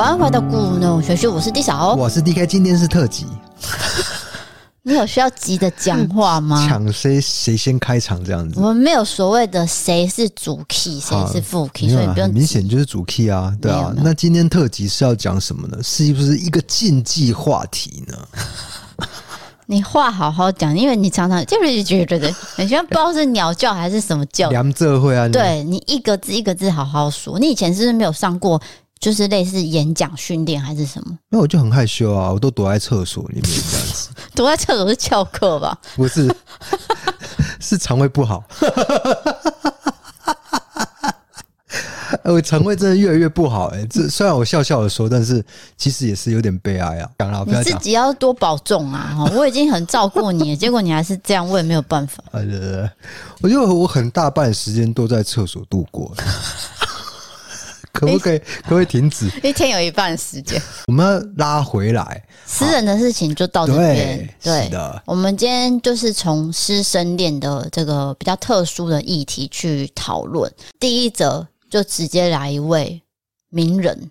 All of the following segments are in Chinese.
欢迎回到故弄玄虚，我是 D 扫，我是 DK，今天是特辑。你有需要急着讲话吗？抢谁谁先开场这样子？我们没有所谓的谁是主 key，谁是副 key，所以不用。明显就是主 key 啊，对啊。那今天特辑是要讲什么呢？是不是一个禁忌话题呢？你话好好讲，因为你常常就是觉得对，你现在不知道是鸟叫还是什么叫。梁智慧啊，对你一个字一个字好好说。你以前是不是没有上过？就是类似演讲训练还是什么？那我就很害羞啊，我都躲在厕所里面这样子。躲在厕所是翘课吧？不是，是肠胃不好。我肠胃真的越来越不好哎、欸！这虽然我笑笑的说，但是其实也是有点悲哀啊。讲了，不要。你自己要多保重啊！我已经很照顾你了，结果你还是这样，我也没有办法。对对对，我觉得我很大半时间都在厕所度过。可不可以？可不可以停止？一天有一半时间，我们要拉回来。私人的事情就到这边。对，的。我们今天就是从师生恋的这个比较特殊的议题去讨论。第一则就直接来一位名人。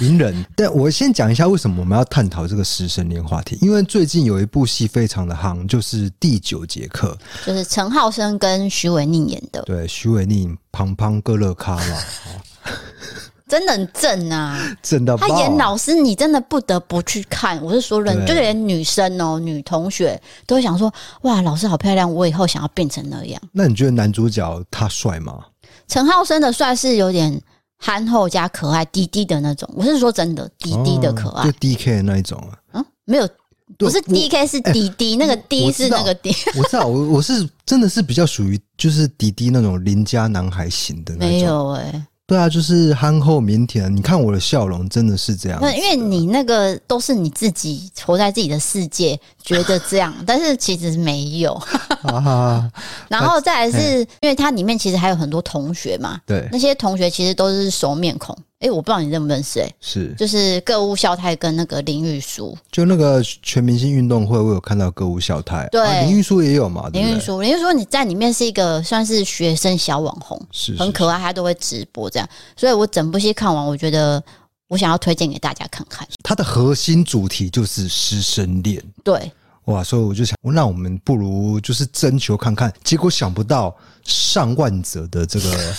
名人，但我先讲一下为什么我们要探讨这个师生恋话题。因为最近有一部戏非常的夯，就是《第九节课》，就是陈浩生跟徐伟宁演的。对，徐伟宁胖胖哥乐咖嘛。真的很正啊，正到！他演老师，你真的不得不去看。我是说人，人就连女生哦、喔，女同学都会想说：哇，老师好漂亮，我以后想要变成那样。那你觉得男主角他帅吗？陈浩生的帅是有点憨厚加可爱，滴滴的那种。我是说真的，滴滴的可爱，哦、就 D K 的那一种啊？嗯，没有，不是 D K 是滴滴，那个 D 是那个 D。我知道，我我是真的是比较属于就是滴滴那种邻家男孩型的那种。没有哎、欸。对啊，就是憨厚腼腆。你看我的笑容，真的是这样。那因为你那个都是你自己活在自己的世界，觉得这样，但是其实没有。然后再来是因为它里面其实还有很多同学嘛，对，那些同学其实都是熟面孔。哎，我不知道你认不认识？哎，是，就是歌舞笑太跟那个林玉书，就那个全明星运动会，我有看到歌舞笑太，对，林玉书也有嘛？林玉书，林玉书你在里面是一个算是学生小网红，是很可爱，他都会直播这样，所以我整部戏看完，我觉得我想要推荐给大家看看。它的核心主题就是师生恋，对，哇，所以我就想，那我们不如就是征求看看，结果想不到上万则的这个。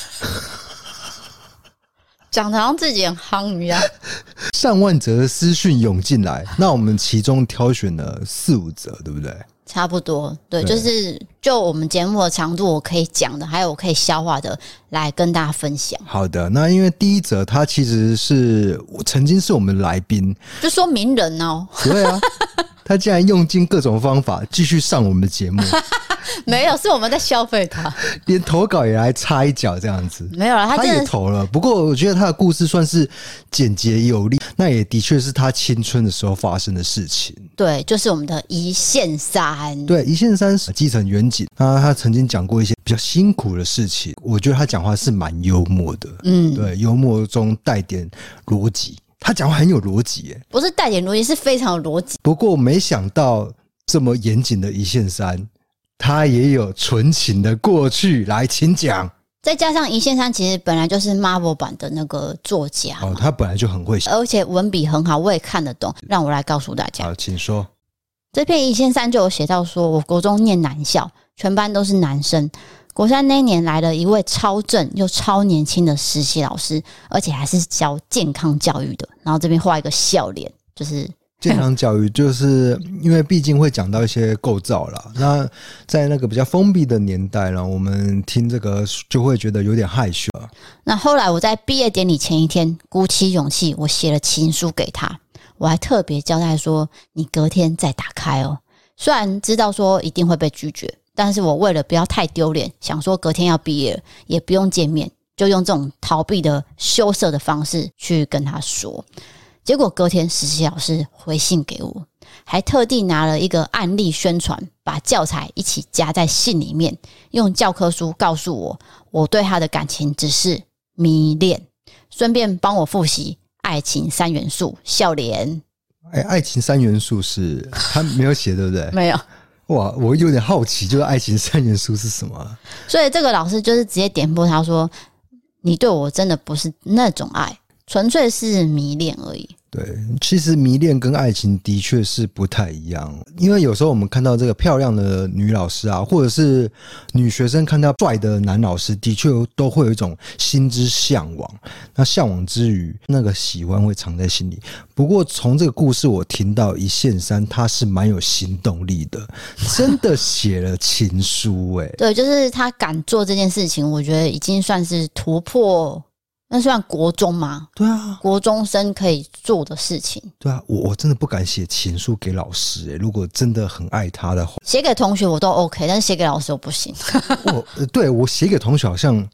讲的好像自己很夯一样，上万则的私讯涌进来，那我们其中挑选了四五则，对不对？差不多，对，对。就是就我们节目的长度，我可以讲的，还有我可以消化的，来跟大家分享。好的，那因为第一则他其实是我曾经是我们来宾，就说名人哦，对啊，他竟然用尽各种方法继续上我们的节目。没有，是我们在消费他，连投稿也来插一脚这样子。没有了，他，他也投了。不过我觉得他的故事算是简洁有力，那也的确是他青春的时候发生的事情。对，就是我们的一线三。对，一线三基层远景，那他曾经讲过一些比较辛苦的事情。我觉得他讲话是蛮幽默的，嗯，对，幽默中带点逻辑。他讲话很有逻辑，耶，不是带点逻辑，是非常有逻辑。不过没想到这么严谨的一线三。他也有纯情的过去，来，请讲。再加上一线三其实本来就是 Marvel 版的那个作家哦，他本来就很会写，而且文笔很好，我也看得懂。让我来告诉大家，好，请说。这篇一线三就有写到说，我国中念男校，全班都是男生。国三那一年来了一位超正又超年轻的实习老师，而且还是教健康教育的。然后这边画一个笑脸，就是。健康教育就是因为毕竟会讲到一些构造啦。那在那个比较封闭的年代呢，我们听这个就会觉得有点害羞。那后来我在毕业典礼前一天，鼓起勇气，我写了情书给他，我还特别交代说，你隔天再打开哦。虽然知道说一定会被拒绝，但是我为了不要太丢脸，想说隔天要毕业了，也不用见面，就用这种逃避的羞涩的方式去跟他说。结果隔天实习老师回信给我，还特地拿了一个案例宣传，把教材一起夹在信里面，用教科书告诉我，我对他的感情只是迷恋，顺便帮我复习爱情三元素。笑脸，哎，爱情三元素是他没有写，对不对？没有。哇，我有点好奇，就是爱情三元素是什么？所以这个老师就是直接点破他说，你对我真的不是那种爱。纯粹是迷恋而已。对，其实迷恋跟爱情的确是不太一样，因为有时候我们看到这个漂亮的女老师啊，或者是女学生看到帅的男老师，的确都会有一种心之向往。那向往之余，那个喜欢会藏在心里。不过从这个故事我听到一线三，他是蛮有行动力的，真的写了情书哎、对，就是他敢做这件事情，我觉得已经算是突破。那算国中吗？对啊，国中生可以做的事情。对啊，我我真的不敢写情书给老师、欸。如果真的很爱他的话，写给同学我都 OK，但是写给老师我不行。我对我写给同学，好像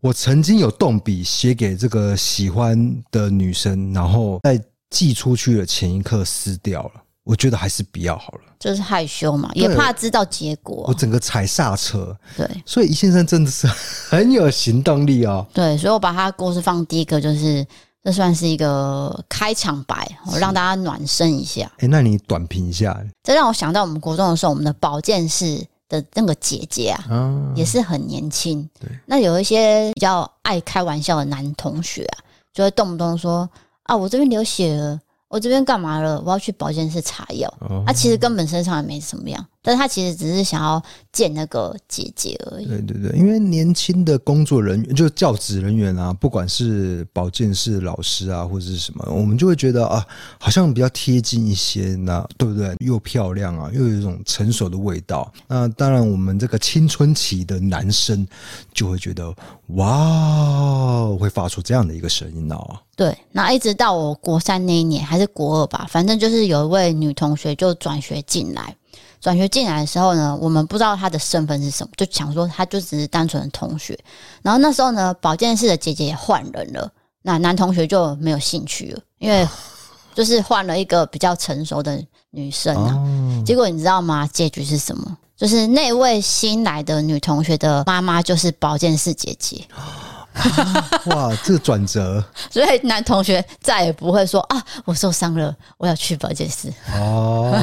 我曾经有动笔写给这个喜欢的女生，然后在寄出去的前一刻撕掉了。我觉得还是不要好了，就是害羞嘛，也怕知道结果。我整个踩刹车，对，所以易先生真的是很有行动力哦。对，所以我把他故事放第一个，就是这算是一个开场白，我让大家暖身一下。哎，那你短评一下。这让我想到我们国中的时候，我们的保健室的那个姐姐啊，啊也是很年轻。对，那有一些比较爱开玩笑的男同学啊，就会动不动说啊，我这边流血了。我这边干嘛了？我要去保健室查药。他、哦啊、其实根本身上也没什么样，但是他其实只是想要见那个姐姐而已。对对对，因为年轻的工作人员，就是教职人员啊，不管是保健室老师啊，或者是什么，我们就会觉得啊，好像比较贴近一些，那对不对？又漂亮啊，又有一种成熟的味道。那当然，我们这个青春期的男生就会觉得哇，会发出这样的一个声音哦。对，那一直到我国三那一年还是国二吧，反正就是有一位女同学就转学进来。转学进来的时候呢，我们不知道他的身份是什么，就想说他就只是单纯的同学。然后那时候呢，保健室的姐姐也换人了，那男同学就没有兴趣了，因为 就是换了一个比较成熟的女生啊。结果你知道吗？结局是什么？就是那位新来的女同学的妈妈就是保健室姐姐。啊、哇，这个转折，所以男同学再也不会说啊，我受伤了，我要去保健室。哦，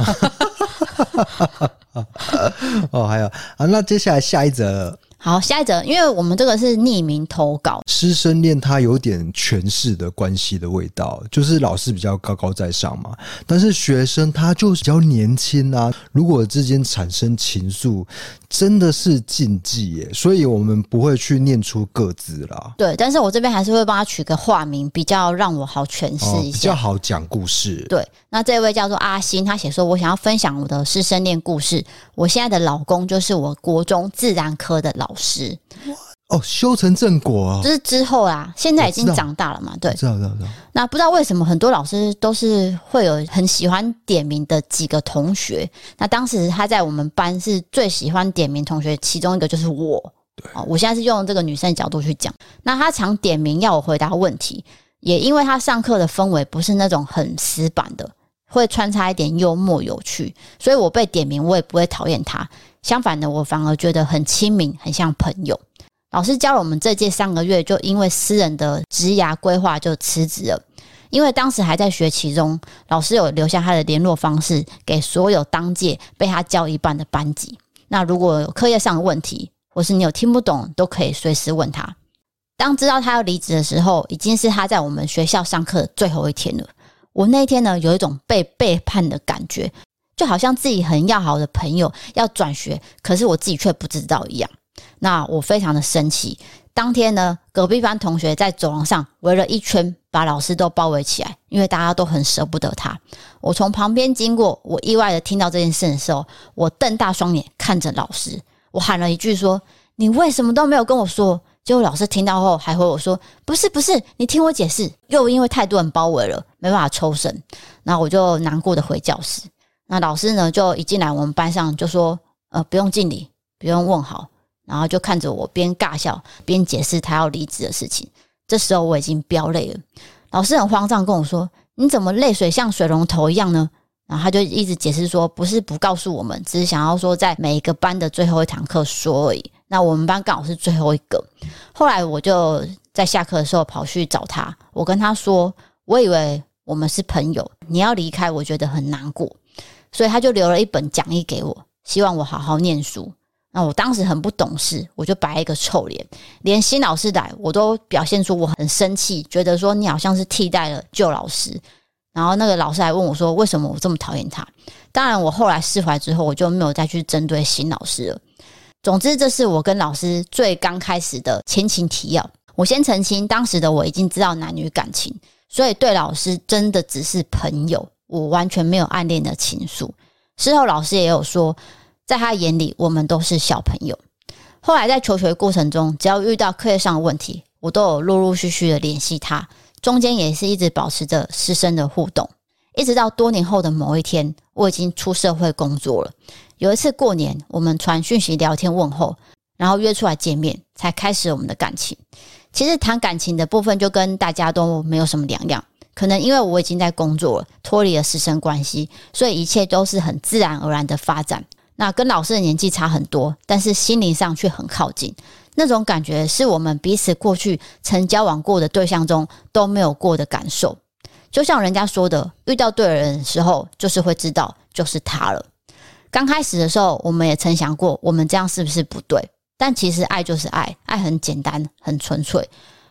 哦，还有啊，那接下来下一则。好，下一则，因为我们这个是匿名投稿，师生恋它有点权势的关系的味道，就是老师比较高高在上嘛，但是学生他就比较年轻啊，如果之间产生情愫，真的是禁忌耶，所以我们不会去念出个字啦。对，但是我这边还是会帮他取个化名，比较让我好诠释一下，哦，比较好讲故事。对，那这位叫做阿星，他写说，我想要分享我的师生恋故事，我现在的老公就是我国中自然科的老老师哦，修成正果啊！就是之后啊，现在已经长大了嘛，对，知道知道知道。那不知道为什么很多老师都是会有很喜欢点名的几个同学。那当时他在我们班是最喜欢点名同学，其中一个就是我。对，我现在是用这个女生的角度去讲。那他常点名要我回答问题，也因为他上课的氛围不是那种很死板的，会穿插一点幽默有趣，所以我被点名我也不会讨厌他。相反的，我反而觉得很亲民，很像朋友。老师教了我们这届三个月，就因为私人的职涯规划就辞职了。因为当时还在学期中，老师有留下他的联络方式给所有当届被他教一半的班级。那如果有课业上的问题，或是你有听不懂，都可以随时问他。当知道他要离职的时候，已经是他在我们学校上课最后一天了。我那天呢，有一种被背叛的感觉。就好像自己很要好的朋友要转学，可是我自己却不知道一样。那我非常的生气。当天呢，隔壁班同学在走廊上围了一圈，把老师都包围起来，因为大家都很舍不得他。我从旁边经过，我意外的听到这件事的时候，我瞪大双眼看着老师，我喊了一句说：“你为什么都没有跟我说？”结果老师听到后还回我说：“不是不是，你听我解释。”又因为太多人包围了，没办法抽身，然后我就难过的回教室。那老师呢，就一进来我们班上就说：“呃，不用敬礼，不用问好。”然后就看着我边尬笑边解释他要离职的事情。这时候我已经飙泪了，老师很慌张跟我说：“你怎么泪水像水龙头一样呢？”然后他就一直解释说：“不是不告诉我们，只是想要说在每一个班的最后一堂课说而已。”那我们班刚好是最后一个。后来我就在下课的时候跑去找他，我跟他说：“我以为我们是朋友，你要离开，我觉得很难过。”所以他就留了一本讲义给我，希望我好好念书。那我当时很不懂事，我就摆一个臭脸，连新老师来我都表现出我很生气，觉得说你好像是替代了旧老师。然后那个老师还问我说：“为什么我这么讨厌他？”当然，我后来释怀之后，我就没有再去针对新老师了。总之，这是我跟老师最刚开始的前情提要。我先澄清，当时的我已经知道男女感情，所以对老师真的只是朋友，我完全没有暗恋的情愫。事后老师也有说，在他眼里，我们都是小朋友。后来在求学过程中，只要遇到课业上的问题，我都有陆陆续续的联系他。中间也是一直保持着师生的互动，一直到多年后的某一天，我已经出社会工作了。有一次过年，我们传讯息聊天问候，然后约出来见面，才开始我们的感情。其实谈感情的部分就跟大家都没有什么两样，可能因为我已经在工作了，脱离了师生关系，所以一切都是很自然而然的发展。那跟老师的年纪差很多，但是心灵上却很靠近。那种感觉是我们彼此过去曾交往过的对象中都没有过的感受，就像人家说的，遇到对的人的时候，就是会知道就是他了。刚开始的时候，我们也曾想过，我们这样是不是不对？但其实爱就是爱，爱很简单，很纯粹。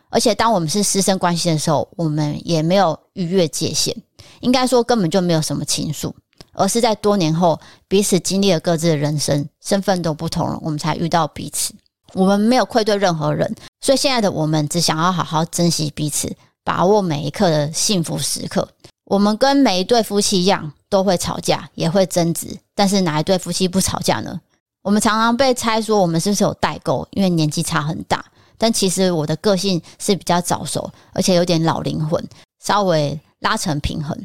而且当我们是师生关系的时候，我们也没有逾越界限，应该说根本就没有什么情愫，而是在多年后，彼此经历了各自的人生，身份都不同了，我们才遇到彼此。我们没有愧对任何人，所以现在的我们只想要好好珍惜彼此，把握每一刻的幸福时刻。我们跟每一对夫妻一样，都会吵架，也会争执，但是哪一对夫妻不吵架呢？我们常常被猜说我们是不是有代沟，因为年纪差很大。但其实我的个性是比较早熟，而且有点老灵魂，稍微拉成平衡。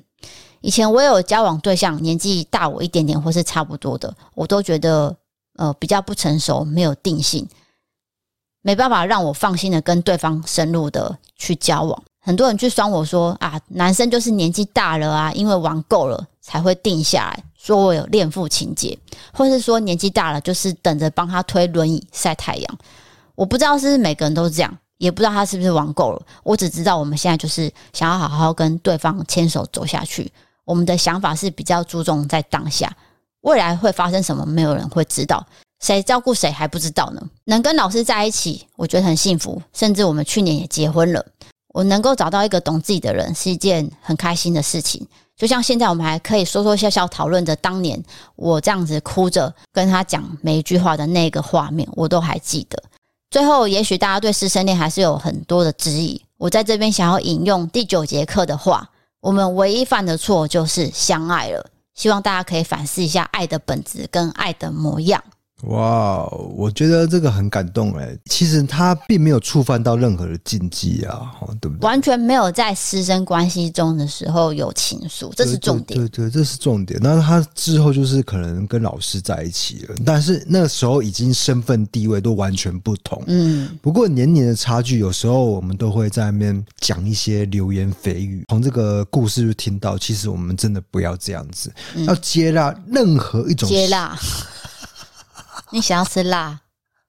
以前我有交往对象，年纪大我一点点或是差不多的，我都觉得呃比较不成熟，没有定性。没办法让我放心的跟对方深入的去交往。很多人去酸我说啊，男生就是年纪大了啊，因为玩够了才会定下来，说我有恋父情节，或是说年纪大了就是等着帮他推轮椅晒太阳。我不知道是不是每个人都这样，也不知道他是不是玩够了。我只知道我们现在就是想要好好跟对方牵手走下去。我们的想法是比较注重在当下，未来会发生什么，没有人会知道。谁照顾谁还不知道呢？能跟老师在一起，我觉得很幸福。甚至我们去年也结婚了。我能够找到一个懂自己的人，是一件很开心的事情。就像现在，我们还可以说说笑笑讨论着当年我这样子哭着跟他讲每一句话的那个画面，我都还记得。最后，也许大家对师生恋还是有很多的质疑。我在这边想要引用第九节课的话：我们唯一犯的错就是相爱了。希望大家可以反思一下爱的本质跟爱的模样。哇，我觉得这个很感动哎。其实他并没有触犯到任何的禁忌啊，对不对？完全没有在师生关系中的时候有情愫，这是重点。对对，对，这是重点。那他之后就是可能跟老师在一起了，但是那时候已经身份地位都完全不同。嗯，不过年龄的差距，有时候我们都会在那边讲一些流言蜚语。从这个故事就听到，其实我们真的不要这样子，嗯、要接纳任何一种接纳。你想要吃辣，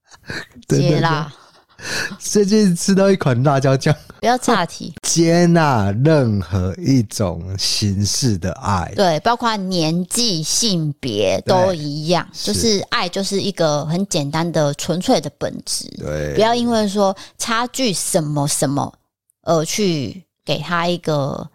接辣。最近吃到一款辣椒酱，不要岔题。接纳任何一种形式的爱，对，包括年纪、性别都一样，就是爱，就是一个很简单的、纯粹的本质。对，不要因为说差距什么什么而去给他一个。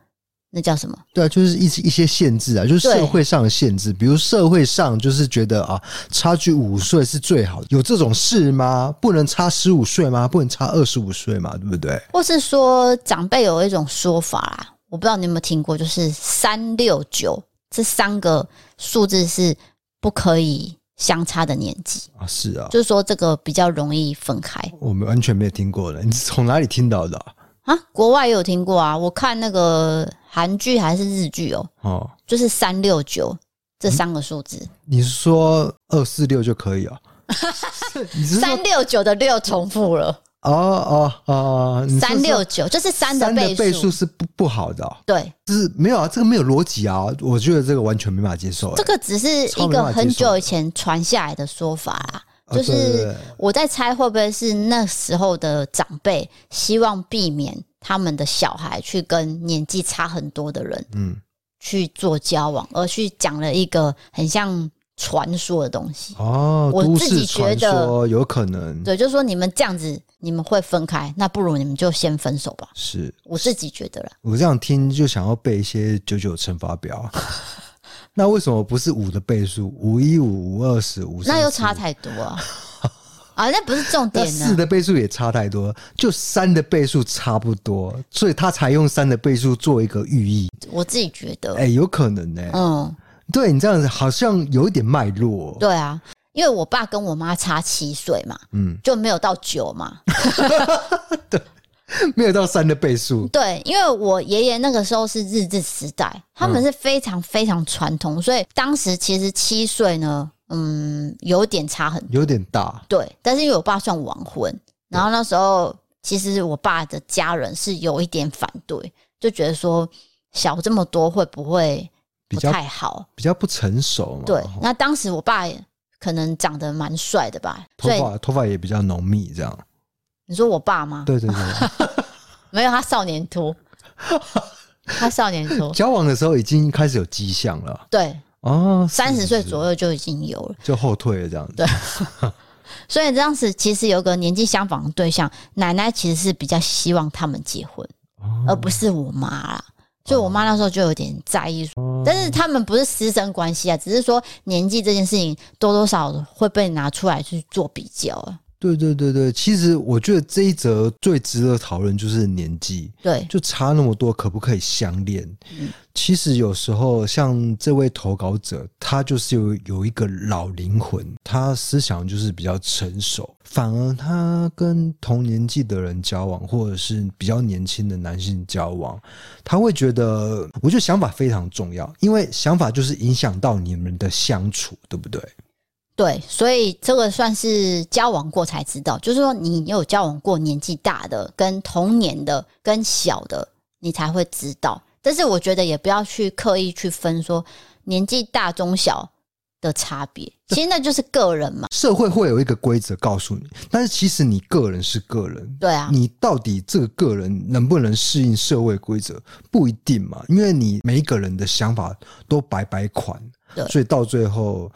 那叫什么？对啊，就是一一些限制啊，就是社会上的限制。比如社会上就是觉得啊，差距五岁是最好的，有这种事吗？不能差十五岁吗？不能差二十五岁吗？对不对？或是说长辈有一种说法啊，我不知道你有没有听过，就是三六九这三个数字是不可以相差的年纪啊。是啊，就是说这个比较容易分开。我们完全没有听过的，你是从哪里听到的啊？啊，国外也有听过啊，我看那个。韩剧还是日剧哦？哦，就是三六九这三个数字。嗯，你是说二四六就可以啊？三六九的六重复了。哦哦哦，三六九就是三的倍数，倍数是不不好的。对，就是没有啊，这个没有逻辑啊，我觉得这个完全没办法接受。这个只是一个很久以前传下来的说法啊，就是我在猜会不会是那时候的长辈希望避免。他们的小孩去跟年纪差很多的人，嗯，去做交往，而去讲了一个很像传说的东西哦。我自己觉得有可能，对，就是说你们这样子，你们会分开，那不如你们就先分手吧。是我自己觉得啦。我这样听就想要背一些九九乘法表，那为什么不是五的倍数？五一五五二十五，那又差太多啊！啊，那不是重点呢。四的倍数也差太多，就三的倍数差不多，所以他才用三的倍数做一个寓意。我自己觉得，哎、欸，有可能呢、欸。嗯。对你这样子好像有一点脉络。对啊，因为我爸跟我妈差七岁嘛，嗯，就没有到九嘛。对，没有到三的倍数。对，因为我爷爷那个时候是日治时代，他们是非常非常传统，嗯、所以当时其实七岁呢，嗯，有点差很多，有点大。对，但是因为我爸算晚婚，然后那时候其实我爸的家人是有一点反对，就觉得说小这么多会不会？不太好，比较不成熟嘛。对，那当时我爸也可能长得蛮帅的吧，头发头发也比较浓密，这样。你说我爸吗？对对对，没有他少年秃，他少年秃。交往的时候已经开始有迹象了。对，哦，三十岁左右就已经有了，就后退了这样子。对，所以当时其实有个年纪相仿的对象，奶奶其实是比较希望他们结婚，哦、而不是我妈啦。所以我妈那时候就有点在意，但是他们不是师生关系啊，只是说年纪这件事情多多少少会被拿出来去做比较啊。对对对对，其实我觉得这一则最值得讨论就是年纪，对，就差那么多，可不可以相恋？嗯，其实有时候像这位投稿者，他就是有有一个老灵魂，他思想就是比较成熟，反而他跟同年纪的人交往，或者是比较年轻的男性交往，他会觉得，我觉得想法非常重要，因为想法就是影响到你们的相处，对不对？对，所以这个算是交往过才知道，就是说你有交往过年纪大的、跟同年的、跟小的，你才会知道。但是我觉得也不要去刻意去分说年纪大、中小的差别，其实那就是个人嘛。社会会有一个规则告诉你，但是其实你个人是个人，对啊，你到底这个个人能不能适应社会规则不一定嘛，因为你每一个人的想法都百百款，对，所以到最后。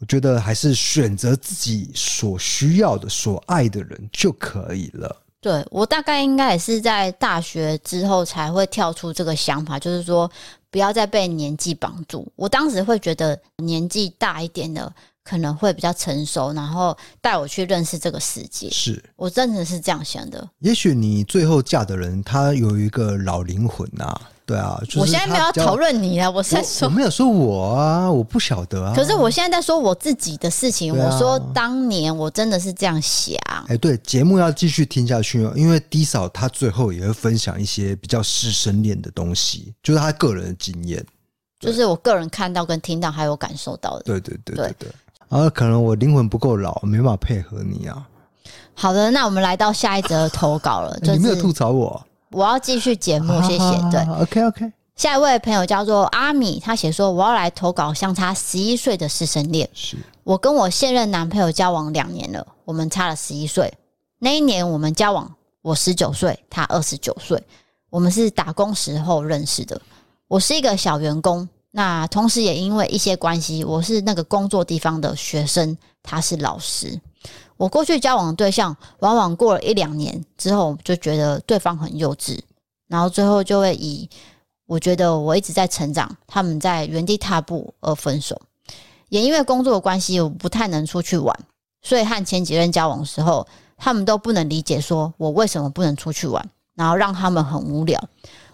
我觉得还是选择自己所需要的、所爱的人就可以了。对，我大概应该也是在大学之后才会跳出这个想法，就是说不要再被年纪绑住。我当时会觉得年纪大一点的可能会比较成熟，然后带我去认识这个世界。是我真的是这样想的。也许你最后嫁的人他有一个老灵魂啊。对啊，就是、我现在没有要讨论你啊，我在说我，我没有说我啊，我不晓得啊。可是我现在在说我自己的事情，啊、我说当年我真的是这样想。哎，对，节目要继续听下去哦，因为 D 嫂她最后也会分享一些比较师生恋的东西，就是她个人的经验，就是我个人看到跟听到还有感受到的。对对对对对。啊，可能我灵魂不够老，没办法配合你啊。好的，那我们来到下一则投稿了，就是、你没有吐槽我。我要继续节目，谢谢。对，OK OK。下一位朋友叫做阿米，他写说：“我要来投稿相差十一岁的师生恋。是我跟我现任男朋友交往两年了，我们差了十一岁。那一年我们交往，我十九岁，他二十九岁。我们是打工时候认识的。我是一个小员工，那同时也因为一些关系，我是那个工作地方的学生，他是老师。”我过去交往的对象，往往过了一两年之后，就觉得对方很幼稚，然后最后就会以我觉得我一直在成长，他们在原地踏步而分手。也因为工作的关系，我不太能出去玩，所以和前几任交往的时候，他们都不能理解说我为什么不能出去玩，然后让他们很无聊。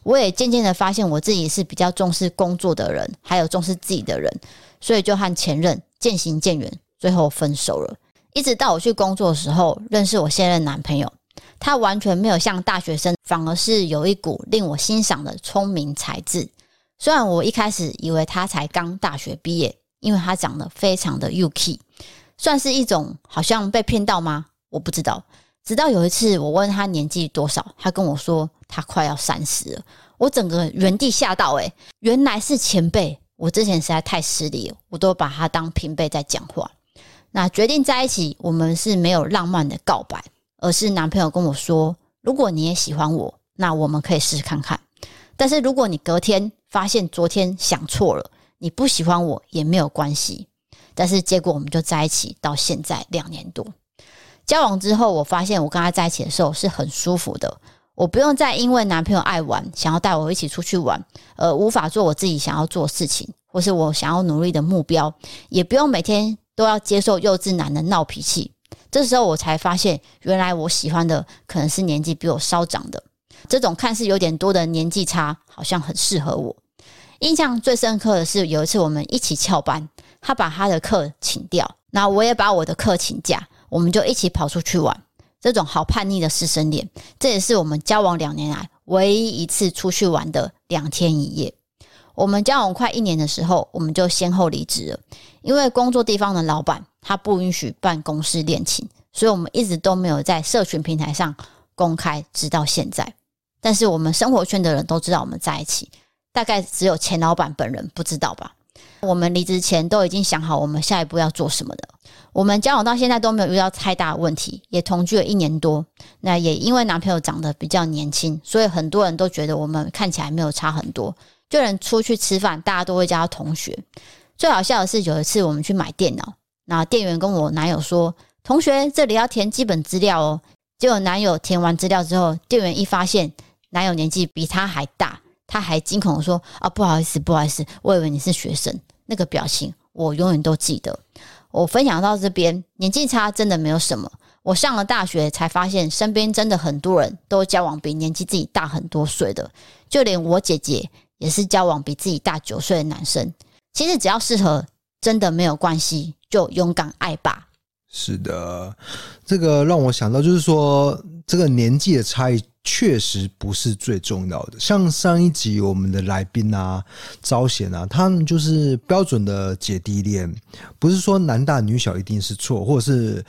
我也渐渐的发现我自己是比较重视工作的人，还有重视自己的人，所以就和前任渐行渐远，最后分手了。一直到我去工作的时候，认识我现任男朋友，他完全没有像大学生，反而是有一股令我欣赏的聪明才智。虽然我一开始以为他才刚大学毕业，因为他长得非常的 UK，算是一种好像被骗到吗？我不知道。直到有一次我问他年纪多少，他跟我说他快要三十了，我整个原地吓到，诶，原来是前辈。我之前实在太失礼，我都把他当平辈在讲话。那决定在一起，我们是没有浪漫的告白，而是男朋友跟我说：“如果你也喜欢我，那我们可以试试看看。但是如果你隔天发现昨天想错了，你不喜欢我也没有关系。”但是结果我们就在一起到现在两年多。交往之后，我发现我跟他在一起的时候是很舒服的。我不用再因为男朋友爱玩，想要带我一起出去玩，而无法做我自己想要做的事情，或是我想要努力的目标，也不用每天都要接受幼稚男的闹脾气。这时候我才发现，原来我喜欢的可能是年纪比我稍长的。这种看似有点多的年纪差，好像很适合我。印象最深刻的是有一次我们一起翘班，他把他的课请掉，那我也把我的课请假。我们就一起跑出去玩，这种好叛逆的师生恋，这也是我们交往两年来唯一一次出去玩的两天一夜。我们交往快一年的时候，我们就先后离职了，因为工作地方的老板他不允许办公室恋情，所以我们一直都没有在社群平台上公开，直到现在。但是我们生活圈的人都知道我们在一起，大概只有前老板本人不知道吧。我们离职前都已经想好我们下一步要做什么的。我们交往到现在都没有遇到太大的问题，也同居了一年多。那也因为男朋友长得比较年轻，所以很多人都觉得我们看起来没有差很多。就连出去吃饭，大家都会叫他同学。最好笑的是有一次我们去买电脑，那店员跟我男友说：“同学，这里要填基本资料哦。”结果男友填完资料之后，店员一发现男友年纪比他还大，他还惊恐说：“啊，不好意思，不好意思，我以为你是学生。”那个表情我永远都记得。我分享到这边，年纪差真的没有什么。我上了大学才发现，身边真的很多人都交往比年纪自己大很多岁的，就连我姐姐也是交往比自己大九岁的男生。其实只要适合，真的没有关系，就勇敢爱吧。是的，这个让我想到，就是说这个年纪的差异。确实不是最重要的。像上一集我们的来宾啊，招贤啊，他们就是标准的姐弟恋，不是说男大女小一定是错，或者是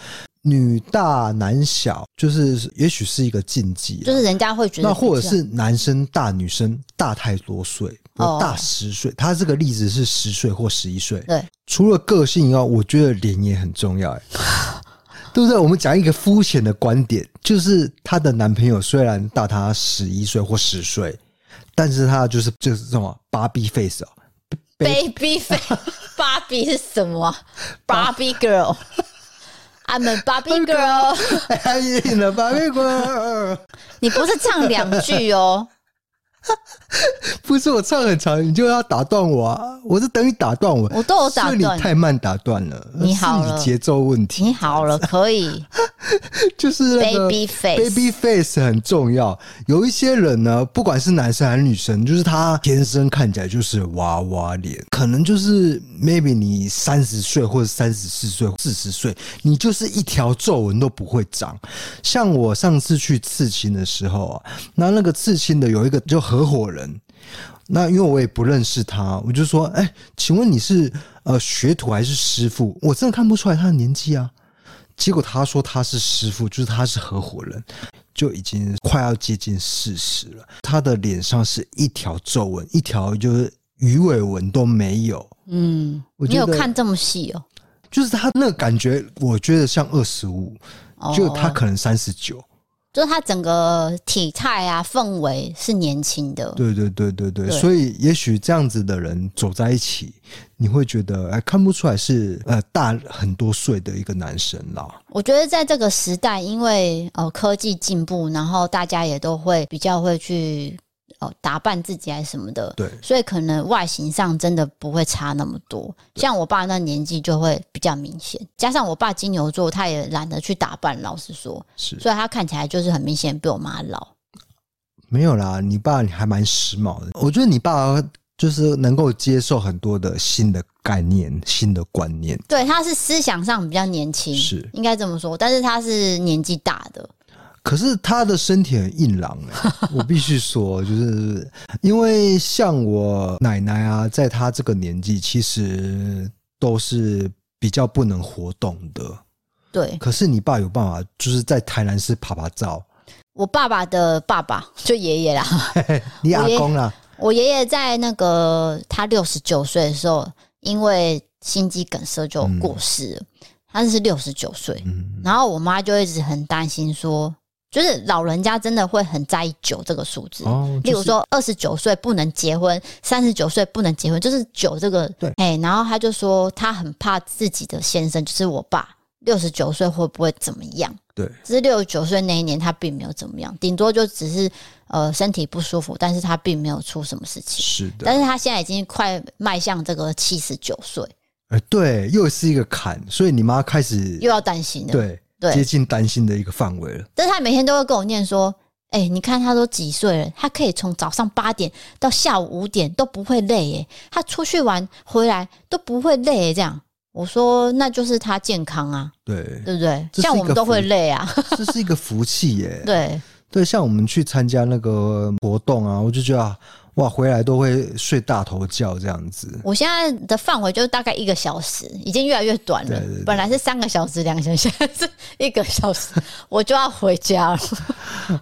女大男小，就是也许是一个禁忌，就是人家会觉得。那或者是男生大女生大太多岁，大十岁。他这个例子是十岁或十一岁。对，除了个性以外，我觉得脸也很重要。对不对？我们讲一个肤浅的观点，就是她的男朋友虽然大她十一岁或十岁，但是他就是就是什么芭比 face 哦，baby face，芭比是什么？芭比 girl，I'm a Barbie girl，I'm a Barbie girl。你不是唱两句哦。不是我唱很长，你就要打断我啊！我是等你打断我，我都有打断，你太慢打断了。你好了，节奏问题。你好了，可以。就是那个 baby face，baby face 很重要。有一些人呢，不管是男生还是女生，就是他天生看起来就是娃娃脸，可能就是 maybe 你三十岁或者三十四岁、四十岁，你就是一条皱纹都不会长。像我上次去刺青的时候啊，那那个刺青的有一个就很。合伙人，那因为我也不认识他，我就说：“哎、欸，请问你是呃学徒还是师傅？”我真的看不出来他的年纪啊。结果他说他是师傅，就是他是合伙人，就已经快要接近四十了。他的脸上是一条皱纹，一条就是鱼尾纹都没有。嗯，你有看这么细哦？就是他那个感觉，我觉得像二十五，就他可能三十九。就是他整个体态啊，氛围是年轻的。对对对对对，对，所以也许这样子的人走在一起，你会觉得哎，看不出来是呃大很多岁的一个男生啦。我觉得在这个时代，因为呃科技进步，然后大家也都会比较会去。哦，打扮自己还是什么的，对，所以可能外形上真的不会差那么多。像我爸那年纪就会比较明显，加上我爸金牛座，他也懒得去打扮，老实说，是，所以他看起来就是很明显比我妈老。没有啦，你爸你还蛮时髦的。我觉得你爸就是能够接受很多的新的概念、新的观念。对，他是思想上比较年轻，是应该这么说，但是他是年纪大的。可是他的身体很硬朗哎，我必须说，就是因为像我奶奶啊，在她这个年纪，其实都是比较不能活动的。对。可是你爸有办法，就是在台南市爬爬照。我爸爸的爸爸就爷爷啦，你阿公啦。我爷爷在那个他六十九岁的时候，因为心肌梗塞就过世了。嗯、他是六十九岁，然后我妈就一直很担心说。就是老人家真的会很在意九这个数字。哦，就是、例如说二十九岁不能结婚，三十九岁不能结婚，就是九这个。对，哎，然后他就说他很怕自己的先生，就是我爸，六十九岁会不会怎么样？对，只是六十九岁那一年他并没有怎么样，顶多就只是呃身体不舒服，但是他并没有出什么事情。是的，但是他现在已经快迈向这个七十九岁。哎，对，又是一个坎，所以你妈开始又要担心了，对，接近担心的一个范围了。但是她每天都会跟我念说：“哎、欸，你看他都几岁了，他可以从早上八点到下午五点都不会累，耶，他出去玩回来都不会累，这样。”我说：“那就是他健康啊，对，对不对？像我们都会累啊，这是一个福气耶。对对，像我们去参加那个活动啊，我就觉得。”哇，回来都会睡大头觉这样子。我现在的范围就是大概一个小时，已经越来越短了。对对对，本来是三个小时、两个小时，现在是一个小时，我就要回家了。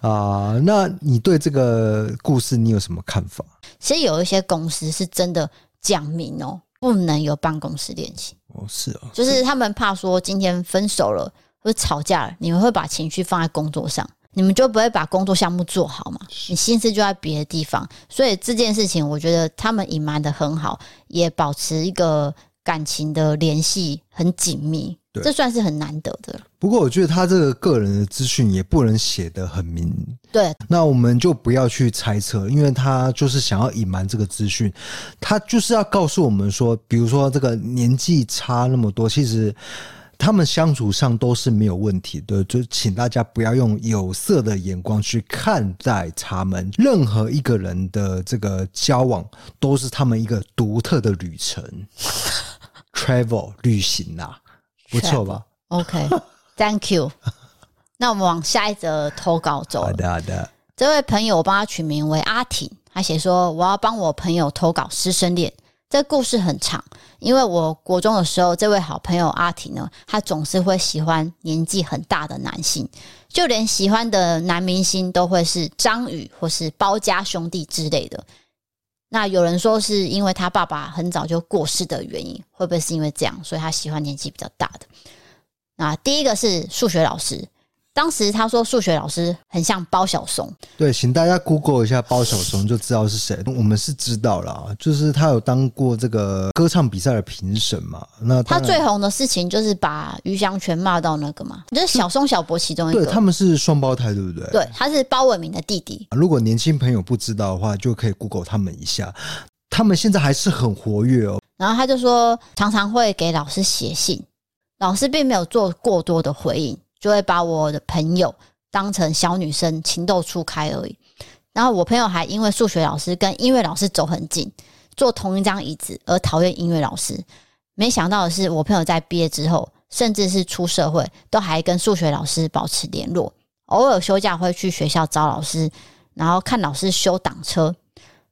啊，那你对这个故事你有什么看法？其实有一些公司是真的讲明哦，不能有办公室恋情。哦，是哦，就是他们怕说今天分手了或者吵架了，你们会把情绪放在工作上。你们就不会把工作项目做好嘛？你心思就在别的地方，所以这件事情我觉得他们隐瞒的很好，也保持一个感情的联系很紧密，这算是很难得的。不过我觉得他这个个人的资讯也不能写得很明。对，那我们就不要去猜测，因为他就是想要隐瞒这个资讯，他就是要告诉我们说，比如说这个年纪差那么多，其实。他们相处上都是没有问题的，就请大家不要用有色的眼光去看待他们。任何一个人的这个交往都是他们一个独特的旅程，travel 旅行啊，不错吧？OK，Thank you。那我们往下一则投稿走。好的，好的。这位朋友我帮他取名为阿婷，他写说我要帮我朋友投稿师生恋。这故事很长，因为我国中的时候，这位好朋友阿婷呢，她总是会喜欢年纪很大的男性，就连喜欢的男明星都会是张宇或是包家兄弟之类的。那有人说是因为他爸爸很早就过世的原因，会不会是因为这样，所以他喜欢年纪比较大的？那第一个是数学老师。当时他说数学老师很像包小松，对，请大家 Google 一下包小松就知道是谁。我们是知道了，就是他有当过这个歌唱比赛的评审嘛。那他最红的事情就是把于祥全骂到那个嘛，就是小松小博其中一个。对，他们是双胞胎，对不对？对，他是包伟明的弟弟。如果年轻朋友不知道的话，就可以 Google 他们一下。他们现在还是很活跃哦。然后他就说，常常会给老师写信，老师并没有做过多的回应。就会把我的朋友当成小女生情窦初开而已，然后我朋友还因为数学老师跟音乐老师走很近，坐同一张椅子而讨厌音乐老师。没想到的是，我朋友在毕业之后，甚至是出社会，都还跟数学老师保持联络，偶尔休假会去学校找老师，然后看老师修挡车，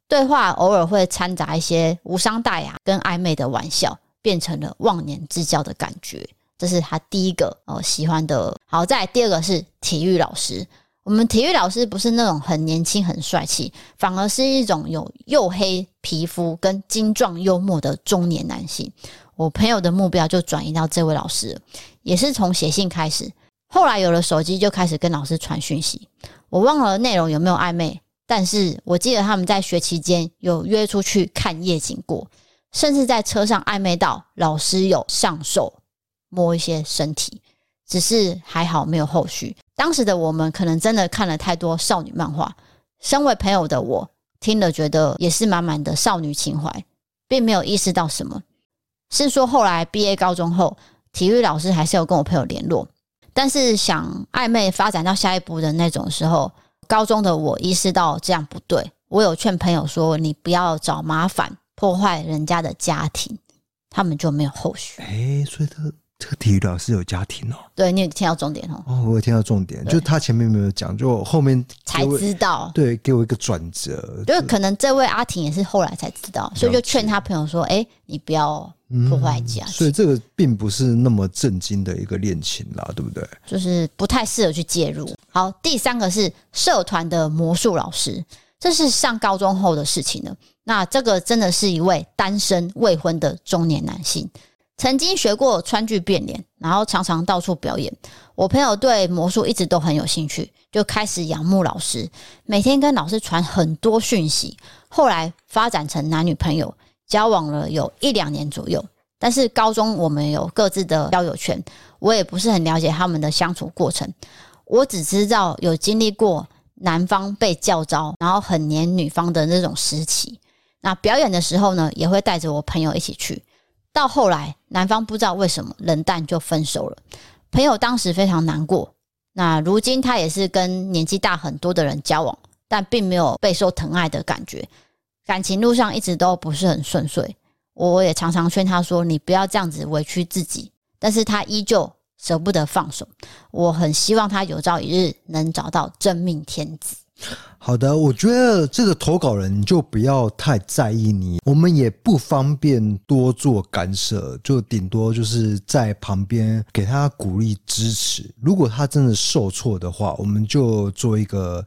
对话偶尔会掺杂一些无伤大雅跟暧昧的玩笑，变成了忘年之交的感觉。这是他第一个哦喜欢的。好，再来第二个是体育老师。我们体育老师不是那种很年轻、很帅气，反而是一种有黝黑皮肤跟精壮幽默的中年男性。我朋友的目标就转移到这位老师，也是从写信开始，后来有了手机就开始跟老师传讯息。我忘了内容有没有暧昧，但是我记得他们在学期间有约出去看夜景过，甚至在车上暧昧到老师有上手。摸一些身体，只是还好没有后续。当时的我们可能真的看了太多少女漫画，身为朋友的我听了觉得也是满满的少女情怀，并没有意识到什么。是说后来毕业高中后，体育老师还是有跟我朋友联络，但是想暧昧发展到下一步的那种时候，高中的我意识到这样不对，我有劝朋友说：“你不要找麻烦，破坏人家的家庭。”他们就没有后续。哎，所以他。这个体育老师有家庭哦，对，你有听到重点哦。哦，我有听到重点，就是他前面没有讲，就后面才知道。对，给我一个转折，就是可能这位阿婷也是后来才知道，所以就劝他朋友说：“哎，你不要破坏家。”所以这个并不是那么震惊的一个恋情啦，对不对？就是不太适合去介入。好，第三个是社团的魔术老师，这是上高中后的事情了。那这个真的是一位单身未婚的中年男性。曾经学过川剧变脸，然后常常到处表演。我朋友对魔术一直都很有兴趣，就开始仰慕老师，每天跟老师传很多讯息。后来发展成男女朋友，交往了有一两年左右。但是高中我们有各自的交友圈，我也不是很了解他们的相处过程。我只知道有经历过男方被教招，然后很黏女方的那种时期。那表演的时候呢，也会带着我朋友一起去。到后来，男方不知道为什么冷淡就分手了。朋友当时非常难过。那如今他也是跟年纪大很多的人交往，但并没有备受疼爱的感觉，感情路上一直都不是很顺遂。我也常常劝他说：“你不要这样子委屈自己。”但是他依旧舍不得放手。我很希望他有朝一日能找到真命天子。好的，我觉得这个投稿人就不要太在意你，我们也不方便多做干涉，就顶多就是在旁边给他鼓励支持。如果他真的受挫的话，我们就做一个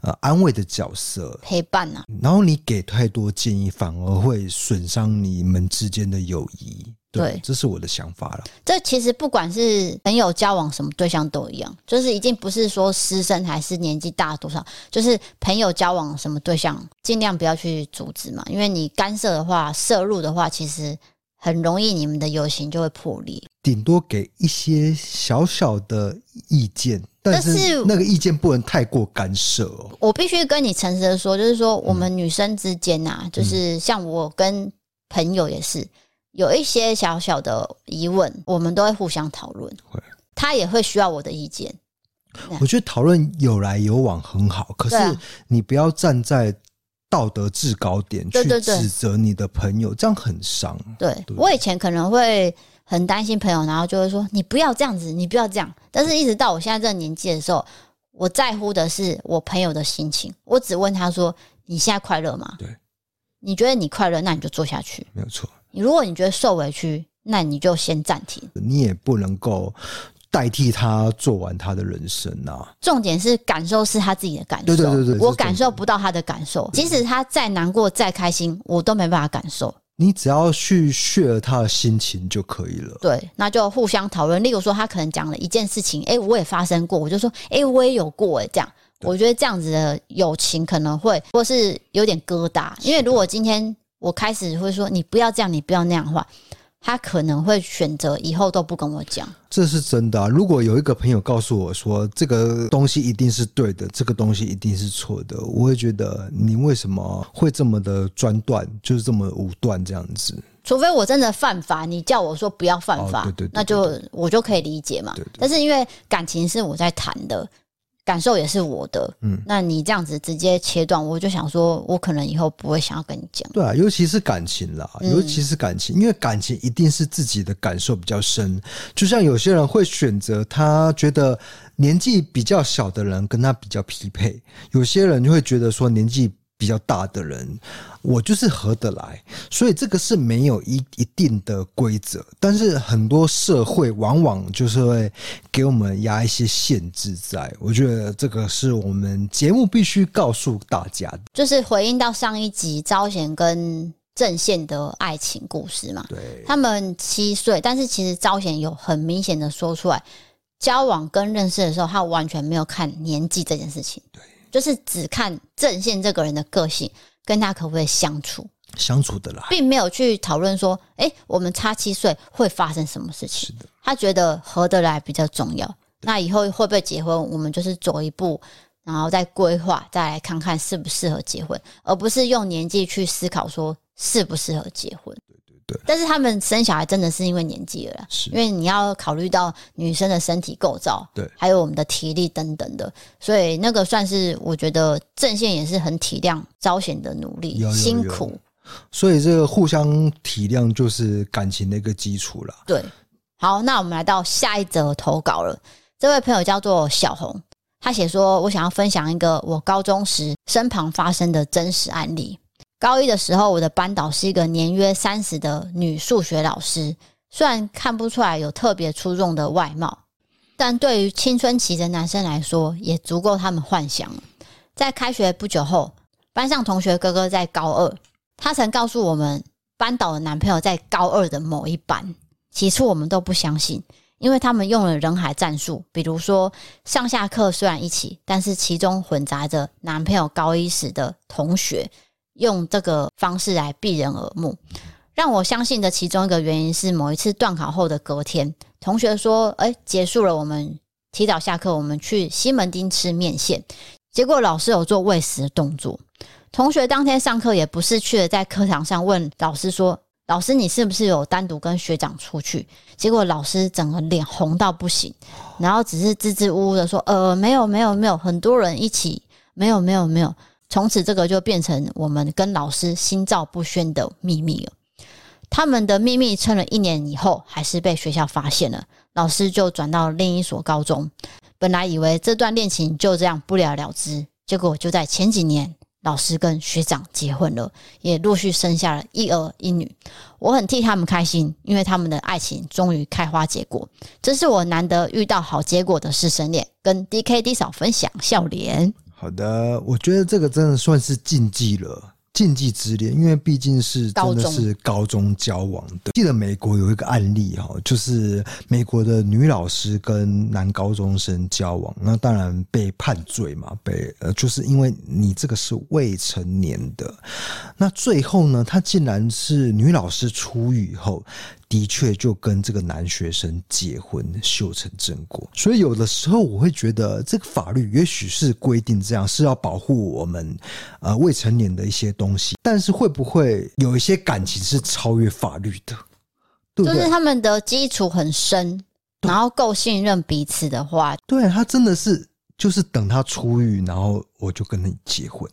呃安慰的角色，陪伴啊。然后你给太多建议，反而会损伤你们之间的友谊。对，这是我的想法了。这其实不管是朋友交往什么对象都一样，就是已经不是说师生还是年纪大多少，就是朋友交往什么对象，尽量不要去阻止嘛，因为你干涉的话、涉入的话，其实很容易你们的友情就会破裂。顶多给一些小小的意见，但是那个意见不能太过干涉哦。我必须跟你诚实的说，就是说我们女生之间呐、啊嗯，就是像我跟朋友也是。有一些小小的疑问，我们都会互相讨论。会，他也会需要我的意见。我觉得讨论有来有往很好，可是你不要站在道德制高点去指责你的朋友，这样很伤。对，我以前可能会很担心朋友，然后就会说：“你不要这样子，你不要这样。”但是一直到我现在这个年纪的时候，我在乎的是我朋友的心情。我只问他说：“你现在快乐吗？”对，你觉得你快乐，那你就做下去。没有错。如果你觉得受委屈，那你就先暂停。你也不能够代替他做完他的人生啊。重点是感受是他自己的感受。对对对对，我感受不到他的感受，即使他再难过再开心，我都没办法感受。你只要去 share 他的心情就可以了。对，那就互相讨论。例如说，他可能讲了一件事情，哎，我也发生过，我就说，哎，我也有过，哎，这样，我觉得这样子的友情可能会或是有点疙瘩，因为如果今天。我开始会说，你不要这样，你不要那样的话，他可能会选择以后都不跟我讲。这是真的啊！如果有一个朋友告诉我说，这个东西一定是对的，这个东西一定是错的，我会觉得你为什么会这么的专断，就是这么武断这样子？除非我真的犯法，你叫我说不要犯法，哦、对对对对对，那就我就可以理解嘛。但是因为感情是我在谈的。感受也是我的，嗯，那你这样子直接切断，我就想说，我可能以后不会想要跟你讲。对啊，尤其是感情啦，尤其是感情，因为感情一定是自己的感受比较深。就像有些人会选择他觉得年纪比较小的人跟他比较匹配，有些人就会觉得说年纪。比较大的人，我就是合得来，所以这个是没有一一定的规则，但是很多社会往往就是会给我们压一些限制在，我觉得这个是我们节目必须告诉大家的，就是回应到上一集昭贤跟正宪的爱情故事嘛，对，他们七岁，但是其实昭贤有很明显的说出来，交往跟认识的时候，他完全没有看年纪这件事情，对。就是只看正宪这个人的个性，跟他可不可以相处，相处的啦，并没有去讨论说，哎、欸，我们差七岁会发生什么事情。是的，他觉得合得来比较重要。那以后会不会结婚，我们就是走一步，然后再规划，再来看看适不适合结婚，而不是用年纪去思考说适不适合结婚。对，但是他们生小孩真的是因为年纪了因为你要考虑到女生的身体构造，对，还有我们的体力等等的，所以那个算是我觉得正线也是很体谅昭贤的努力辛苦，所以这个互相体谅就是感情的一个基础了。对，好，那我们来到下一则投稿了，这位朋友叫做小红，他写说：“我想要分享一个我高中时身旁发生的真实案例。”高一的时候，我的班导是一个年约三十的女数学老师。虽然看不出来有特别出众的外貌，但对于青春期的男生来说，也足够他们幻想了。在开学不久后，班上同学哥哥在高二，他曾告诉我们，班导的男朋友在高二的某一班。起初我们都不相信，因为他们用了人海战术，比如说上下课虽然一起，但是其中混杂着男朋友高一时的同学，用这个方式来避人耳目。让我相信的其中一个原因是，某一次段考后的隔天，同学说：“哎，结束了，我们提早下课，我们去西门町吃面线。”结果老师有做喂食的动作。同学当天上课也不是去了，在课堂上问老师说。老师，你是不是有单独跟学长出去？结果老师整个脸红到不行，然后只是支支吾吾的说：“呃，没有，没有，没有，很多人一起，没有，没有，没有。”从此，这个就变成我们跟老师心照不宣的秘密了。他们的秘密撑了一年以后，还是被学校发现了，老师就转到另一所高中。本来以为这段恋情就这样不了了之，结果就在前几年。老师跟学长结婚了，也陆续生下了一儿一女。我很替他们开心，因为他们的爱情终于开花结果。这是我难得遇到好结果的师生恋，跟 DKD 嫂分享笑脸。好的，我觉得这个真的算是禁忌了。禁忌之恋，因为毕竟是真的是高中交往的。记得美国有一个案例哈，就是美国的女老师跟男高中生交往，那当然被判罪嘛，被呃，就是因为你这个是未成年的。那最后呢，他竟然是女老师出狱以后。的确，就跟这个男学生结婚，修成正果。所以有的时候我会觉得，这个法律也许是规定这样，是要保护我们呃未成年的一些东西。但是会不会有一些感情是超越法律的？对对？就是他们的基础很深，然后够信任彼此的话，对，他真的是就是等他出狱，然后我就跟你结婚。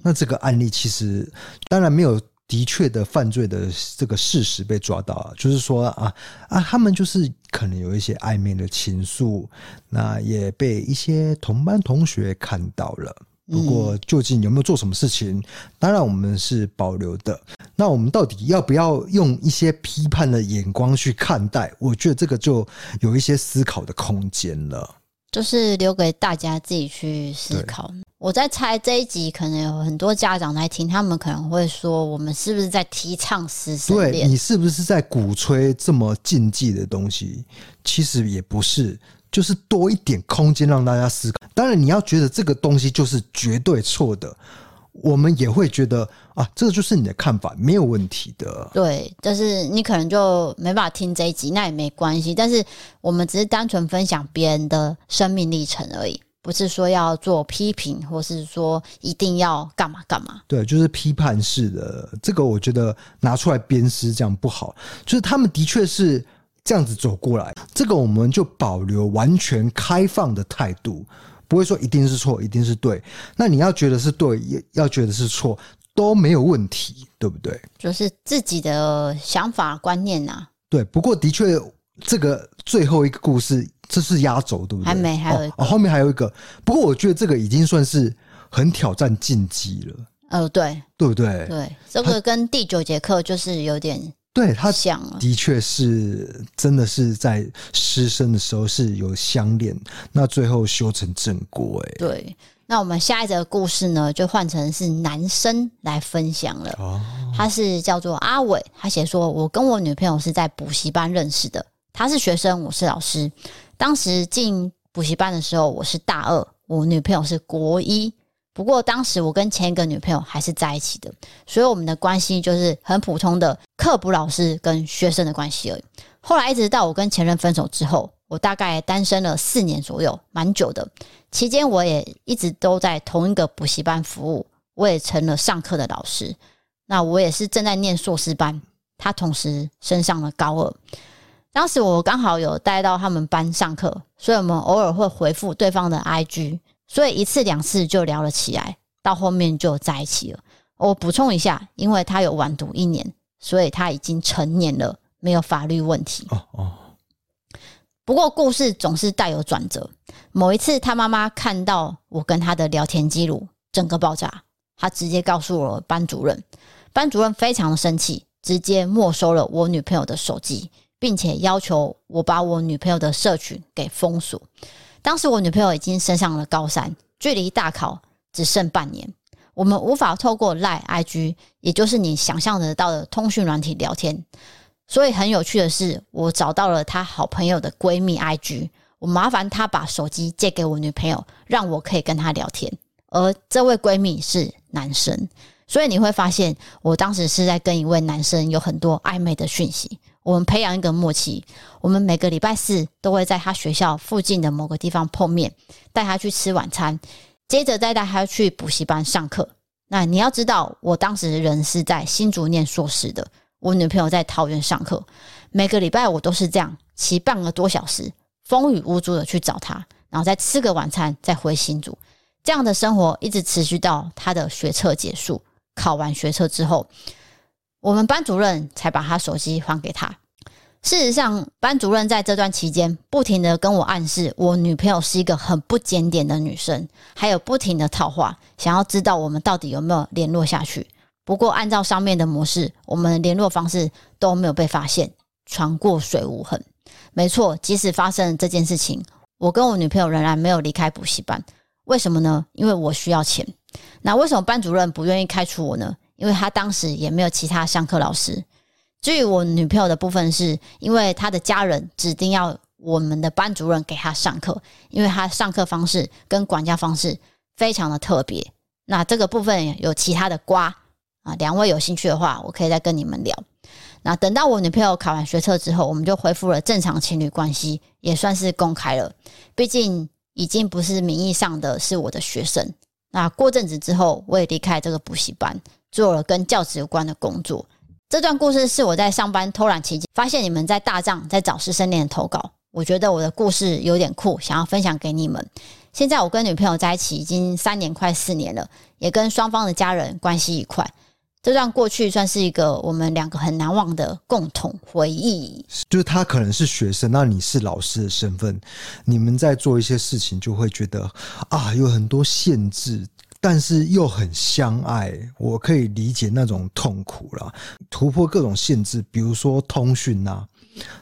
那这个案例其实当然没有。的确的犯罪的这个事实被抓到了，就是说啊啊，他们就是可能有一些暧昧的情愫，那也被一些同班同学看到了。不过究竟有没有做什么事情，当然我们是保留的。那我们到底要不要用一些批判的眼光去看待？我觉得这个就有一些思考的空间了。就是留给大家自己去思考。我在猜这一集可能有很多家长来听，他们可能会说：“我们是不是在提倡师生恋？对，你是不是在鼓吹这么禁忌的东西？其实也不是，就是多一点空间让大家思考。当然，你要觉得这个东西就是绝对错的。”我们也会觉得啊，这个就是你的看法，没有问题的。对，就是你可能就没办法听这一集，那也没关系。但是我们只是单纯分享别人的生命历程而已，不是说要做批评，或是说一定要干嘛干嘛。对，就是批判式的，这个我觉得拿出来鞭尸这样不好。就是他们的确是这样子走过来，这个我们就保留完全开放的态度。不会说一定是错，一定是对。那你要觉得是对，也要觉得是错，都没有问题，对不对？就是自己的想法观念呐、啊。对，不过的确，这个最后一个故事，这是压轴，对不对？还没，还有一个、哦哦，后面还有一个。不过我觉得这个已经算是很挑战晋级了。呃，对，对不对？对，这个跟第九节课就是有点。对，他想的确是真的是在师生的时候是有相恋，那最后修成正果。哎，对，那我们下一则故事呢，就换成是男生来分享了。哦，他是叫做阿伟，他写说：“我跟我女朋友是在补习班认识的，他是学生，我是老师。当时进补习班的时候，我是大二，我女朋友是国一。”不过当时我跟前一个女朋友还是在一起的，所以我们的关系就是很普通的课补老师跟学生的关系而已。后来一直到我跟前任分手之后，我大概单身了四年左右，蛮久的。期间我也一直都在同一个补习班服务，我也成了上课的老师。那我也是正在念硕士班，他同时升上了高二。当时我刚好有带到他们班上课，所以我们偶尔会回复对方的 IG。所以一次两次就聊了起来，到后面就在一起了。我补充一下，因为他有晚读一年，所以他已经成年了，没有法律问题。哦哦。不过故事总是带有转折。某一次，他妈妈看到我跟他的聊天记录，整个爆炸。他直接告诉了班主任，班主任非常的生气，直接没收了我女朋友的手机，并且要求我把我女朋友的社群给封锁。当时我女朋友已经升上了高三，距离大考只剩半年，我们无法透过 Line、IG，也就是你想象得到的通讯软体聊天。所以很有趣的是，我找到了她好朋友的闺蜜 IG，我麻烦她把手机借给我女朋友，让我可以跟她聊天。而这位闺蜜是男生，所以你会发现，我当时是在跟一位男生有很多暧昧的讯息。我们培养一个默契，我们每个礼拜四都会在他学校附近的某个地方碰面，带他去吃晚餐，接着再带他去补习班上课。那你要知道，我当时人是在新竹念硕士的，我女朋友在桃园上课，每个礼拜我都是这样骑半个多小时，风雨无阻的去找他，然后再吃个晚餐，再回新竹。这样的生活一直持续到他的学测结束，考完学测之后。我们班主任才把他手机还给他。事实上，班主任在这段期间不停地跟我暗示，我女朋友是一个很不检点的女生，还有不停地套话，想要知道我们到底有没有联络下去。不过，按照上面的模式，我们联络方式都没有被发现，船过水无痕。没错，即使发生了这件事情，我跟我女朋友仍然没有离开补习班。为什么呢？因为我需要钱。那为什么班主任不愿意开除我呢？因为他当时也没有其他上课老师。至于我女朋友的部分，是因为她的家人指定要我们的班主任给她上课，因为她上课方式跟管教方式非常的特别。那这个部分有其他的瓜啊，两位有兴趣的话，我可以再跟你们聊。那等到我女朋友考完学测之后，我们就恢复了正常情侣关系，也算是公开了。毕竟已经不是名义上的是我的学生。那过阵子之后，我也离开这个补习班。做了跟教职有关的工作。这段故事是我在上班偷懒期间发现你们在大帐在找师生恋的投稿，我觉得我的故事有点酷，想要分享给你们。现在我跟女朋友在一起已经三年快四年了，也跟双方的家人关系愉快。这段过去算是一个我们两个很难忘的共同回忆。就是他可能是学生，那你是老师的身份，你们在做一些事情就会觉得啊，有很多限制。但是又很相爱，我可以理解那种痛苦了。突破各种限制，比如说通讯呐，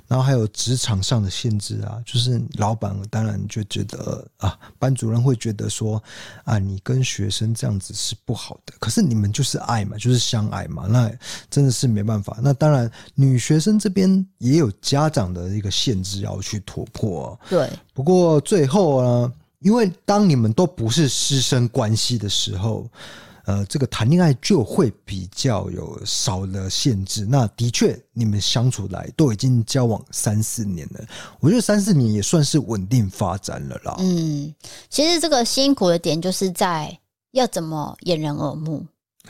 然后还有职场上的限制啊，就是老板当然就觉得啊，班主任会觉得说啊，你跟学生这样子是不好的。可是你们就是爱嘛，就是相爱嘛，那真的是没办法。那当然，女学生这边也有家长的一个限制要去突破。对，不过最后呢。因为当你们都不是师生关系的时候，呃，这个谈恋爱就会比较有少了限制。那的确，你们相处来都已经交往三四年了，我觉得三四年也算是稳定发展了啦。嗯，其实这个辛苦的点就是在要怎么掩人耳目，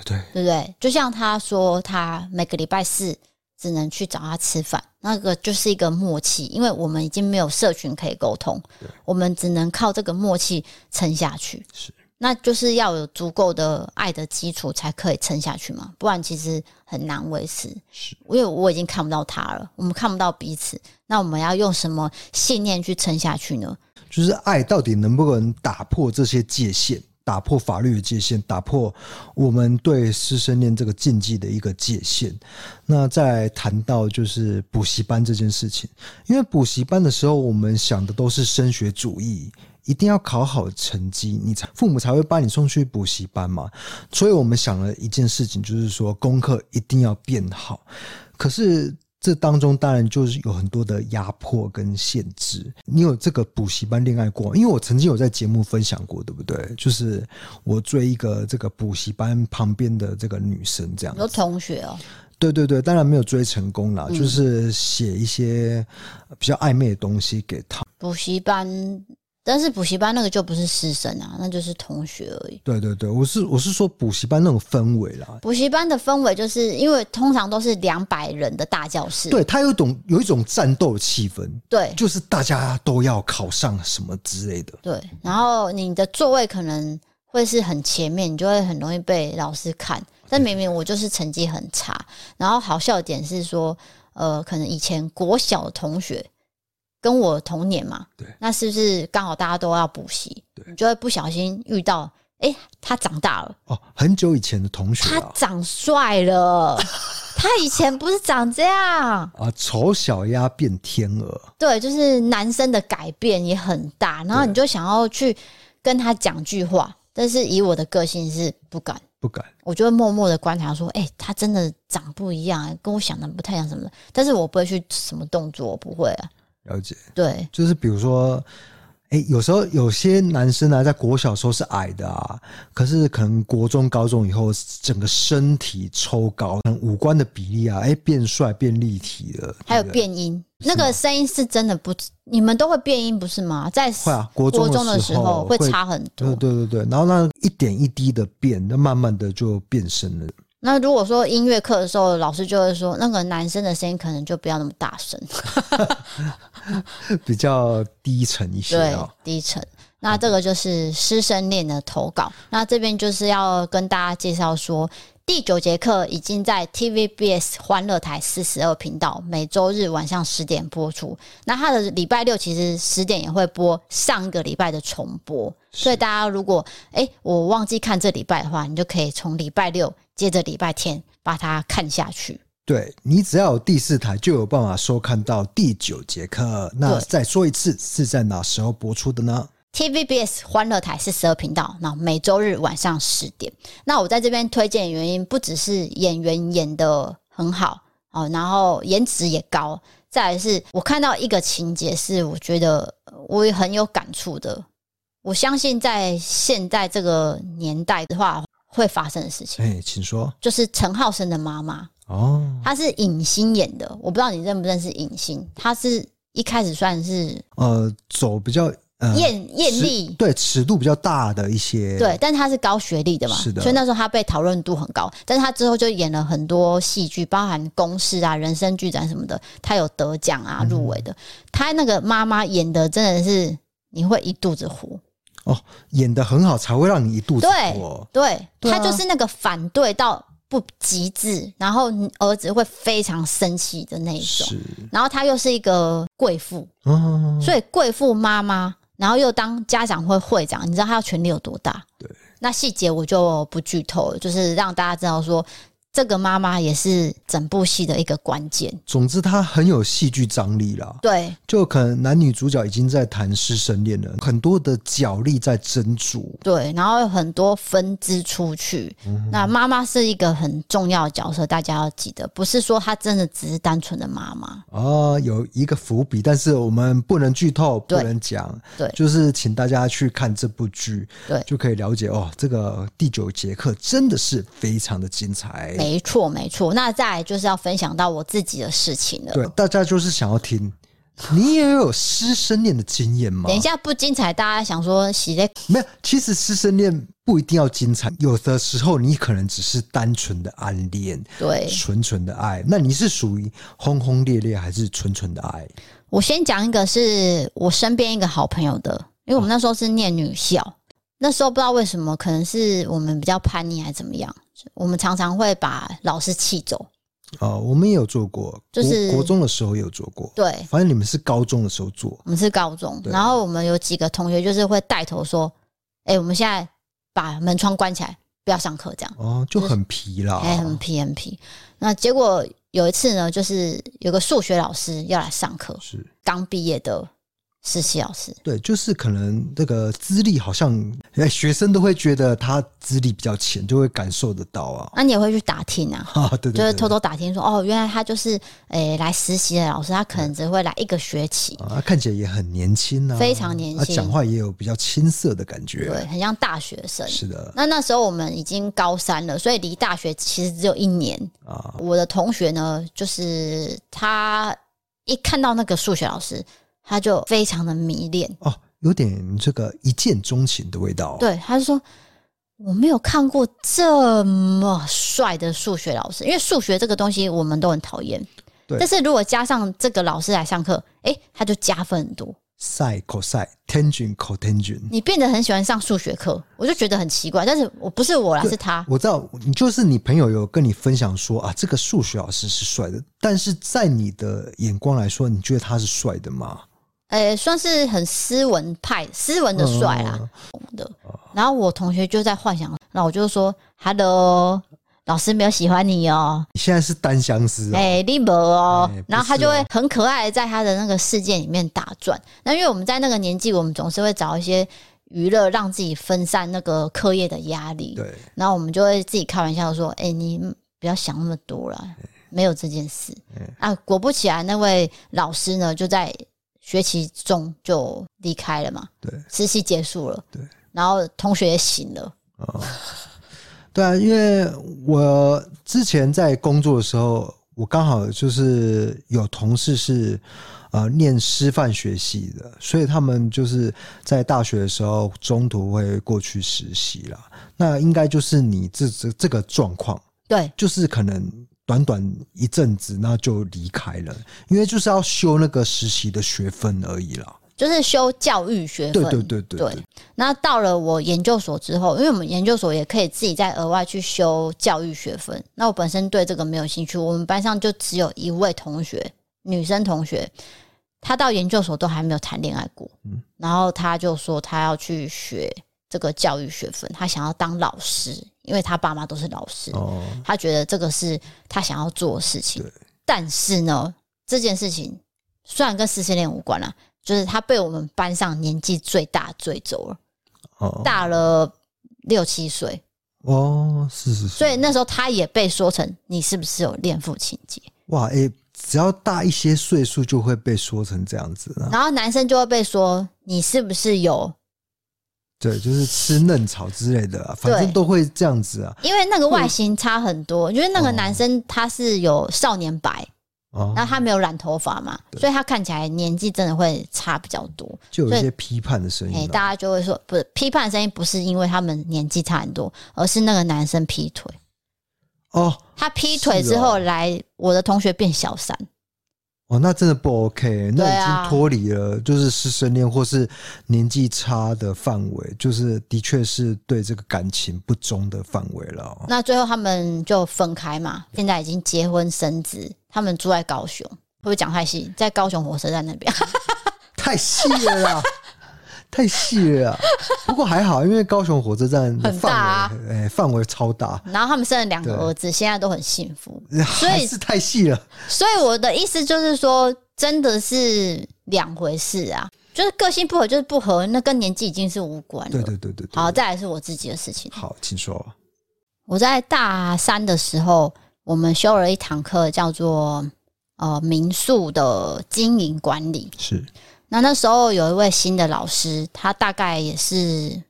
对对不对？就像他说，他每个礼拜四。只能去找他吃饭，那个就是一个默契，因为我们已经没有社群可以沟通，我们只能靠这个默契撑下去。是，那就是要有足够的爱的基础才可以撑下去嘛，不然其实很难维持。是，因为我已经看不到他了，我们看不到彼此，那我们要用什么信念去撑下去呢？就是爱到底能不能打破这些界限？打破法律的界限，打破我们对师生恋这个禁忌的一个界限。那再谈到就是补习班这件事情，因为补习班的时候，我们想的都是升学主义，一定要考好成绩，你才父母才会把你送去补习班嘛。所以我们想了一件事情，就是说功课一定要变好。可是。这当中当然就是有很多的压迫跟限制。你有这个补习班恋爱过？因为我曾经有在节目分享过，对不对？就是我追一个这个补习班旁边的这个女生，这样。有同学哦？对对对，当然没有追成功啦，就是写一些比较暧昧的东西给她。补习班。但是补习班那个就不是师生啊，那就是同学而已。对对对，我是我是说补习班那种氛围啦。补习班的氛围就是因为通常都是两百人的大教室，对，它有一种有一种战斗的气氛，对，就是大家都要考上什么之类的。对，然后你的座位可能会是很前面，你就会很容易被老师看。但明明我就是成绩很差，然后好笑点是说，呃，可能以前国小的同学。跟我同年嘛，对，那是不是刚好大家都要补习？对，你就会不小心遇到，哎、欸，他长大了哦，很久以前的同学、啊，他长帅了，他以前不是长这样啊，丑小鸭变天鹅，对，就是男生的改变也很大，然后你就想要去跟他讲句话，但是以我的个性是不敢。不敢。我就会默默的观察，说：“哎、欸，他真的长不一样，跟我想的不太一样什么的。”但是我不会去什么动作，我不会啊。了解。对，就是比如说。哎，有时候有些男生呢，在国小时候是矮的啊，可是可能国中、高中以后，整个身体抽高，五官的比例啊，哎，变帅、变立体了。还有变音，那个声音是真的不，你们都会变音不是吗？在会啊，国中的时候会差很多。对对对，然后那一点一滴的变，那慢慢的就变声了。那如果说音乐课的时候，老师就会说，那个男生的声音可能就不要那么大声，比较低沉一些。对，低沉。那这个就是师生恋的投稿。那这边就是要跟大家介绍说，第九节课已经在 TVBS 欢乐台四十二频道每周日晚上十点播出。那它的礼拜六其实十点也会播上个礼拜的重播，所以大家如果哎、欸、我忘记看这礼拜的话，你就可以从礼拜六。接着礼拜天把它看下去。对，你只要有第四台，就有办法收看到第九节课。那再说一次，是在哪时候播出的呢？TVBS 欢乐台是十二频道，那每周日晚上十点。那我在这边推荐的原因，不只是演员演的很好哦，然后颜值也高。再来是我看到一个情节，是我觉得我也很有感触的。我相信在现在这个年代的话。会发生的事情，哎，请说。就是陈浩生的妈妈哦，她是影星演的，我不知道你认不认识影星。她是一开始算是呃走比较呃艳艳丽，对尺度比较大的一些，对，但是她是高学历的嘛，是的，所以那时候她被讨论度很高。但是她之后就演了很多戏剧，包含公式啊、人生剧展什么的，她有得奖啊、入围的。她、嗯、那个妈妈演的真的是你会一肚子火。哦，演的很好，才会让你一肚子火。对，对，他就是那个反对到不极致，然后儿子会非常生气的那一种。是，然后他又是一个贵妇，嗯，所以贵妇妈妈，然后又当家长会会长，你知道他的权力有多大？对，那细节我就不剧透了，就是让大家知道说。这个妈妈也是整部戏的一个关键。总之，她很有戏剧张力啦。对，就可能男女主角已经在谈师生恋了，很多的角力在争逐。对，然后有很多分支出去。嗯、那妈妈是一个很重要的角色，大家要记得，不是说她真的只是单纯的妈妈。哦，有一个伏笔，但是我们不能剧透，不能讲。对，就是请大家去看这部剧，对，就可以了解哦。这个第九节课真的是非常的精彩。没错，没错。那再来就是要分享到我自己的事情了。对，大家就是想要听，你也有师生恋的经验吗？等一下不精彩，大家想说喜咧？没有，其实师生恋不一定要精彩，有的时候你可能只是单纯的暗恋，对，纯纯的爱。那你是属于轰轰烈烈，还是纯纯的爱？我先讲一个是我身边一个好朋友的，因为我们那时候是念女校，哦、那时候不知道为什么，可能是我们比较叛逆，还是怎么样。我们常常会把老师气走。哦，我们也有做过，就是国中的时候也有做过。对，反正你们是高中的时候做，我们是高中。然后我们有几个同学就是会带头说：“哎，我们现在把门窗关起来，不要上课。”这样哦，就很皮啦，哎，很皮很皮。那结果有一次呢，就是有个数学老师要来上课，是刚毕业的。实习老师对，就是可能这个资历好像，学生都会觉得他资历比较浅，就会感受得到啊。那你也会去打听啊？啊，对对，对，就是偷偷打听说，哦，原来他就是诶、欸、来实习的老师，他可能只会来一个学期啊，看起来也很年轻啊，非常年轻，讲话也有比较青涩的感觉，对，很像大学生。是的，那那时候我们已经高三了，所以离大学其实只有一年啊。我的同学呢，就是他一看到那个数学老师。他就非常的迷恋哦，有点这个一见钟情的味道。对，他就说我没有看过这么帅的数学老师，因为数学这个东西我们都很讨厌。对，但是如果加上这个老师来上课，哎，他就加分很多。Sin、cos、tangent、cotangent，你变得很喜欢上数学课，我就觉得很奇怪。但是我不是我啦，是他。我知道，你就是你朋友有跟你分享说啊，这个数学老师是帅的，但是在你的眼光来说，你觉得他是帅的吗？诶、欸，算是很斯文派，斯文的帅啦。然后我同学就在幻想，那我就说：“Hello，老师没有喜欢你哦。”你现在是单相思哦，哎、欸，你没哦。然后他就会很可爱的在他的那个世界里面打转。那因为我们在那个年纪，我们总是会找一些娱乐，让自己分散那个课业的压力。对，然后我们就会自己开玩笑说：“哎、欸，你不要想那么多了，没有这件事。”啊，果不其然，那位老师呢就在学期中就离开了嘛。对，实习结束了。对，然后同学也醒了。哦，对啊，因为我之前在工作的时候，我刚好就是有同事是。呃，念师范学系的，所以他们就是在大学的时候中途会过去实习啦。那应该就是你这这这个状况，对，就是可能短短一阵子，那就离开了，因为就是要修那个实习的学分而已啦，就是修教育学分。对对对对，对。那到了我研究所之后，因为我们研究所也可以自己再额外去修教育学分。那我本身对这个没有兴趣，我们班上就只有一位同学，女生同学。她到研究所都还没有谈恋爱过，嗯，然后她就说她要去学这个教育学分，他想要当老师，因为他爸妈都是老师，哦，他觉得这个是他想要做的事情。但是呢，这件事情虽然跟师生恋无关了，就是他被我们班上年纪最大追走了，哦，大了六七岁，哦，是是是，所以那时候他也被说成你是不是有恋父情节？哇，诶、欸。只要大一些岁数，就会被说成这样子。然后男生就会被说你是不是有？对，就是吃嫩草之类的，啊，反正都会这样子啊。因为那个外形差很多，因为那个男生他是有少年白，哦，然后他没有染头发嘛，所以他看起来年纪真的会差比较多。就有一些批判的声音，欸，大家就会说，不是批判的声音，不是因为他们年纪差很多，而是那个男生劈腿。哦，他劈腿之后来，我的同学变小三。哦，那真的不 OK，那已经脱离了就是师生恋或是年纪差的范围，就是的确是对这个感情不忠的范围了。那最后他们就分开嘛，现在已经结婚生子，他们住在高雄，会不会讲太细？在高雄火车站那边，太细了啦。太细了，不过还好，因为高雄火车站很大啊，哎，范围超大。然后他们生了两个儿子，现在都很幸福。所以是太细了。所以我的意思就是说，真的是两回事啊，就是个性不合就是不合，那跟年纪已经是无关了。对对对对。好，再来是我自己的事情。好，请说。我在大三的时候，我们修了一堂课，叫做呃民宿的经营管理。是。那那时候有一位新的老师，他大概也是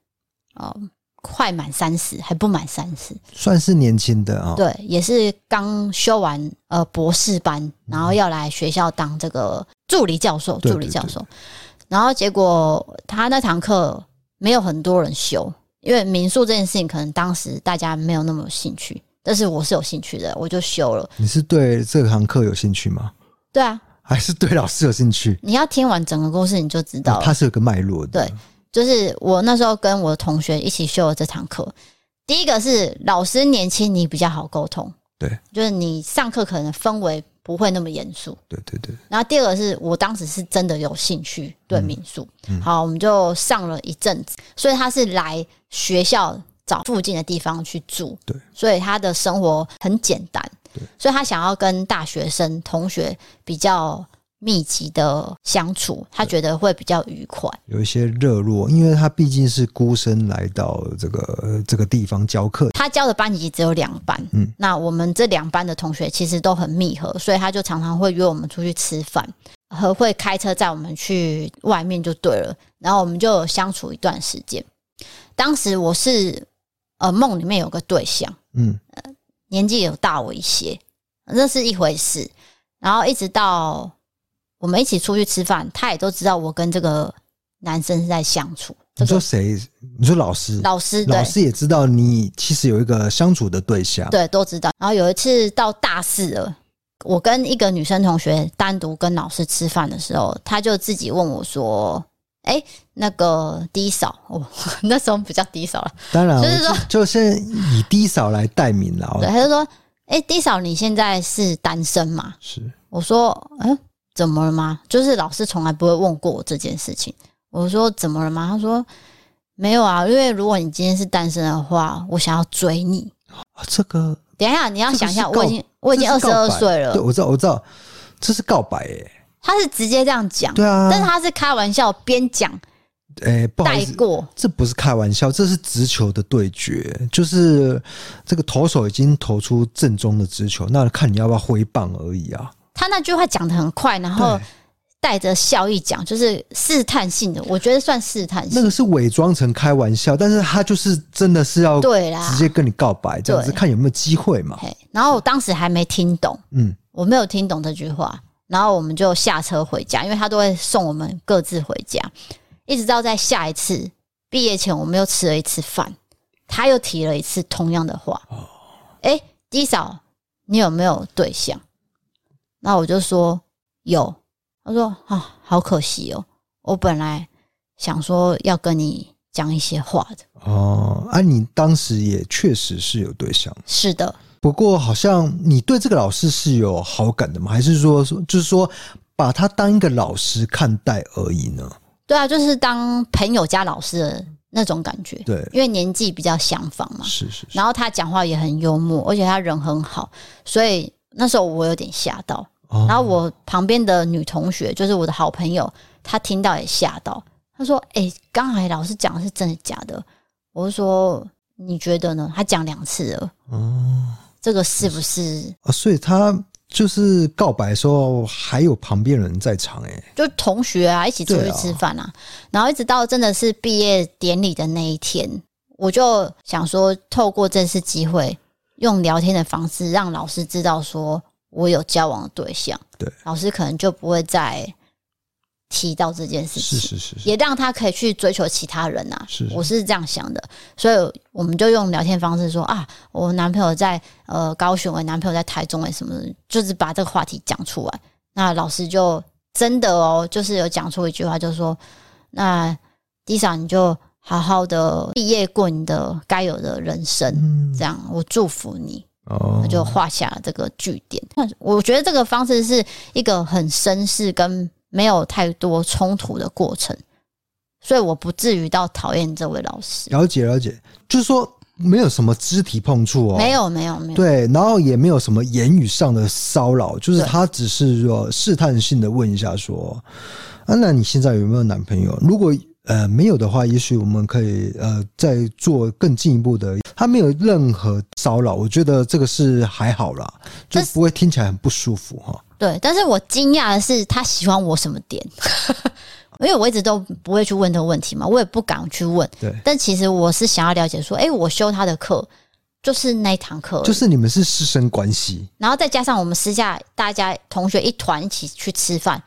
哦快满三十，还不满三十，算是年轻的啊、哦。对，也是刚修完呃博士班，然后要来学校当这个助理教授，助理教授。然后结果他那堂课没有很多人修，因为民宿这件事情可能当时大家没有那么有兴趣，但是我是有兴趣的，我就修了。你是对这堂课有兴趣吗？对啊。还是对老师有兴趣？你要听完整个故事，你就知道了。他是有个脉络的。对，就是我那时候跟我的同学一起修了这堂课。第一个是老师年轻，你比较好沟通。对，就是你上课可能氛围不会那么严肃。对对对。然后第二个是我当时是真的有兴趣对民宿。嗯。好，我们就上了一阵子。所以他是来学校找附近的地方去住。对。所以他的生活很简单。所以他想要跟大学生同学比较密集的相处，他觉得会比较愉快，有一些热络，因为他毕竟是孤身来到这个这个地方教课。他教的班级只有两班，嗯，那我们这两班的同学其实都很密合，所以他就常常会约我们出去吃饭，和会开车载我们去外面就对了，然后我们就相处一段时间。当时我是呃梦里面有个对象，嗯。年纪有大我一些，那是一回事。然后一直到我们一起出去吃饭，他也都知道我跟这个男生是在相处。你说谁？你说老师？老师，老师也知道你其实有一个相处的对象，对，都知道。然后有一次到大四了，我跟一个女生同学单独跟老师吃饭的时候，他就自己问我说。哎，那个低嫂，哦，那时候比较 D 嫂了。当然，就是说，就是以低嫂来代名了。对，他就说：“哎低嫂，你现在是单身吗？”是。我说：“嗯，怎么了吗？”就是老师从来不会问过我这件事情。我说：“怎么了吗？”他说：“没有啊，因为如果你今天是单身的话，我想要追你。”啊，这个，等一下，你要想一下，我已经我已经二十二岁了。对，我知道，我知道，这是告白耶。他是直接这样讲，对啊，但是他是开玩笑边讲哎，不好意思，带过，这不是开玩笑，这是直球的对决，就是这个投手已经投出正宗的直球，那看你要不要挥棒而已啊。他那句话讲的很快，然后带着笑意讲，就是试探性的，我觉得算试探性。那个是伪装成开玩笑，但是他就是真的是要对啦，直接跟你告白这样子，看有没有机会嘛。然后我当时还没听懂，嗯，我没有听懂这句话，然后我们就下车回家，因为他都会送我们各自回家。一直到在下一次毕业前，我们又吃了一次饭，他又提了一次同样的话。哎，D 嫂，你有没有对象？那我就说有。他说啊，好可惜哦，我本来想说要跟你讲一些话的。哦，啊，你当时也确实是有对象。是的，不过好像你对这个老师是有好感的吗？还是说说就是说把他当一个老师看待而已呢？对啊，就是当朋友加老师的那种感觉。对，因为年纪比较相仿嘛。是是是。然后他讲话也很幽默，而且他人很好，所以那时候我有点吓到。哦。然后我旁边的女同学，就是我的好朋友，她听到也吓到。她说：“哎，刚才老师讲的是真的假的？”我就说：“你觉得呢？”他讲两次了。哦。这个是不是？啊，所以他。就是告白的时候，还有旁边人在场，哎，就同学啊，一起出去吃饭啊，然后一直到真的是毕业典礼的那一天，我就想说，透过这次机会，用聊天的方式让老师知道说我有交往的对象，对，老师可能就不会再。提到这件事情，是是是，也让他可以去追求其他人啊。是，我是这样想的，所以我们就用聊天方式说啊，我男朋友在呃高雄，我男朋友在台中，哎，什么的，就是把这个话题讲出来。那老师就真的哦，就是有讲出一句话，就是说，那 D 嫂你就好好的毕业过你的该有的人生，嗯，这样我祝福你。哦，他就画下了这个句点。那我觉得这个方式是一个很绅士跟。没有太多冲突的过程，所以我不至于到讨厌这位老师。了解了解，就是说没有什么肢体碰触哦，没有没有没有。对，然后也没有什么言语上的骚扰，就是他只是说试探性的问一下说：“啊，那你现在有没有男朋友？如果呃没有的话，也许我们可以呃再做更进一步的。”他没有任何骚扰，我觉得这个是还好啦，就不会听起来很不舒服哈。对，但是我惊讶的是，他喜欢我什么点？因为我一直都不会去问这个问题嘛，我也不敢去问。对，但其实我是想要了解说，哎，我修他的课，就是那一堂课，就是你们是师生关系，然后再加上我们私下大家同学一团一起去吃饭，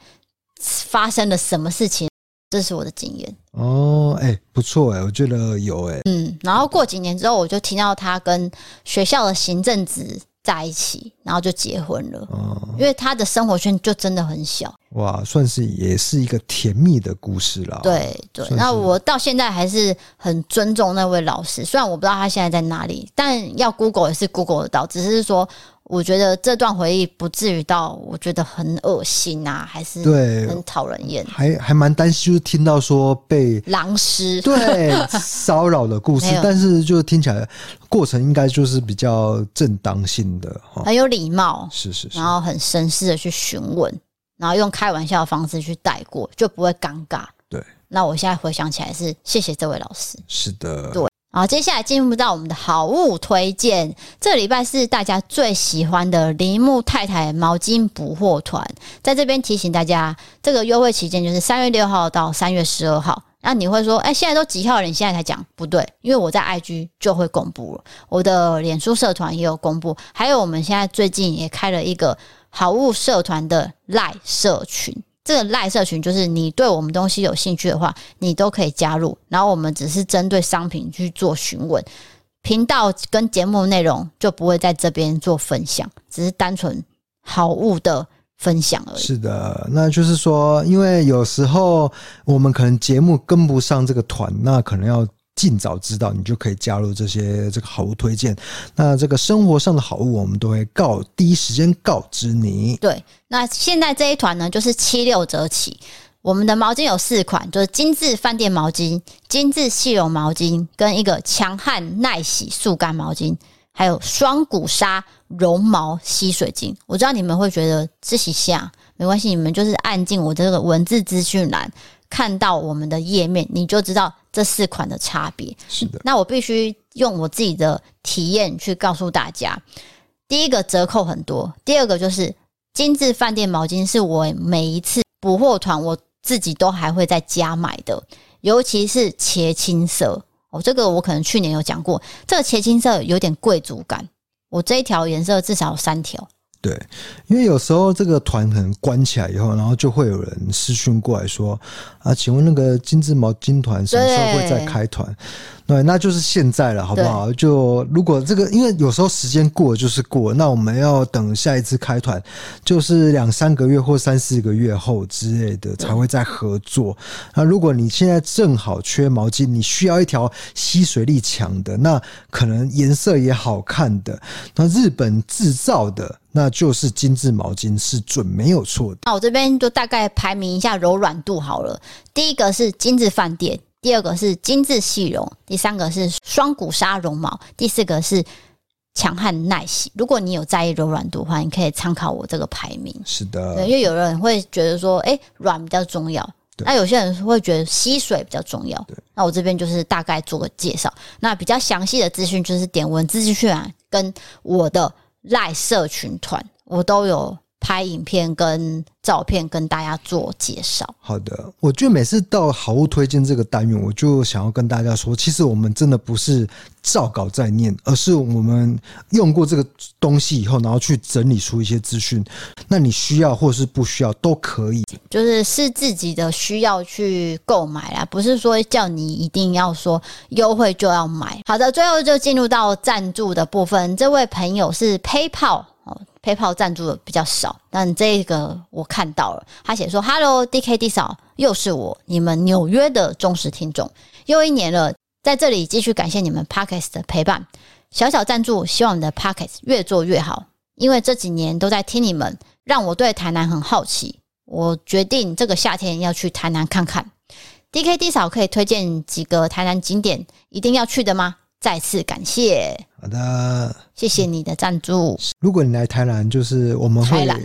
发生了什么事情？这是我的经验哦，哎，不错哎，我觉得有哎，嗯，然后过几年之后，我就听到他跟学校的行政职。在一起，然后就结婚了。哦，因为他的生活圈就真的很小。哇，算是也是一个甜蜜的故事了。对对，那我到现在还是很尊重那位老师，虽然我不知道他现在在哪里，但要 Google 也是 Google 得到，只是说。我觉得这段回忆不至于到我觉得很恶心啊，还是对很讨人厌，还还蛮担心，就是听到说被狼师对骚扰的故事，但是就听起来过程应该就是比较正当性的，很有礼貌，是是是，然后很绅士的去询问，然后用开玩笑的方式去带过，就不会尴尬。对，那我现在回想起来是谢谢这位老师，是的，对。好，接下来进入到我们的好物推荐。这礼拜是大家最喜欢的铃木太太毛巾补货团，在这边提醒大家，这个优惠期间就是三月六号到三月十二号。那你会说，哎，现在都几号了？你现在才讲？不对，因为我在 IG 就会公布了，我的脸书社团也有公布，还有我们现在最近也开了一个好物社团的赖社群。这个赖社群就是你对我们东西有兴趣的话，你都可以加入。然后我们只是针对商品去做询问，频道跟节目内容就不会在这边做分享，只是单纯好物的分享而已。是的，那就是说，因为有时候我们可能节目跟不上这个团，那可能要。尽早知道，你就可以加入这些这个好物推荐。那这个生活上的好物，我们都会告第一时间告知你。对，那现在这一团呢，就是七六折起。我们的毛巾有四款，就是精致饭店毛巾、精致细绒毛巾，跟一个强悍耐洗速干毛巾，还有双股纱绒毛吸水巾。我知道你们会觉得这些下没关系，你们就是按进我这个文字资讯栏，看到我们的页面，你就知道这四款的差别。是的，那我必须用我自己的体验去告诉大家，第一个折扣很多，第二个就是精致饭店毛巾是我每一次补货团我自己都还会在家买的，尤其是茄青色哦，这个我可能去年有讲过，这个茄青色有点贵族感，我这一条颜色至少有三条。对，因为有时候这个团可能关起来以后，然后就会有人私讯过来说：“啊，请问那个金致毛巾团什么时候会再开团？”对，那就是现在了，好不好？就如果这个，因为有时候时间过了就是过，那我们要等下一次开团，就是两三个月或三四个月后之类的才会再合作。那如果你现在正好缺毛巾，你需要一条吸水力强的，那可能颜色也好看的，那日本制造的，那就是精致毛巾是准没有错的。那我这边就大概排名一下柔软度好了，第一个是精致饭店。第二个是精致细绒，第三个是双股纱绒毛，第四个是强悍耐洗。如果你有在意柔软度的话，你可以参考我这个排名。是的，对，因为有人会觉得说，哎，软比较重要，那有些人会觉得吸水比较重要。那我这边就是大概做个介绍，那比较详细的资讯就是点文字资讯啊，跟我的赖社群团，我都有。拍影片跟照片跟大家做介绍。好的，我觉得每次到好物推荐这个单元，我就想要跟大家说，其实我们真的不是照稿在念，而是我们用过这个东西以后，然后去整理出一些资讯。那你需要或是不需要都可以，就是是自己的需要去购买啦，不是说叫你一定要说优惠就要买。好的，最后就进入到赞助的部分。这位朋友是 PayPal。PayPal 赞助的比较少，但这个我看到了。他写说：“Hello D K D 嫂，又是我，你们纽约的忠实听众，又一年了，在这里继续感谢你们 Podcast 的陪伴。小小赞助，希望你的 Podcast 越做越好。因为这几年都在听你们，让我对台南很好奇。我决定这个夏天要去台南看看。D K D 嫂可以推荐几个台南景点一定要去的吗？再次感谢。”好的，谢谢你的赞助。如果你来台南，就是我们会。台南，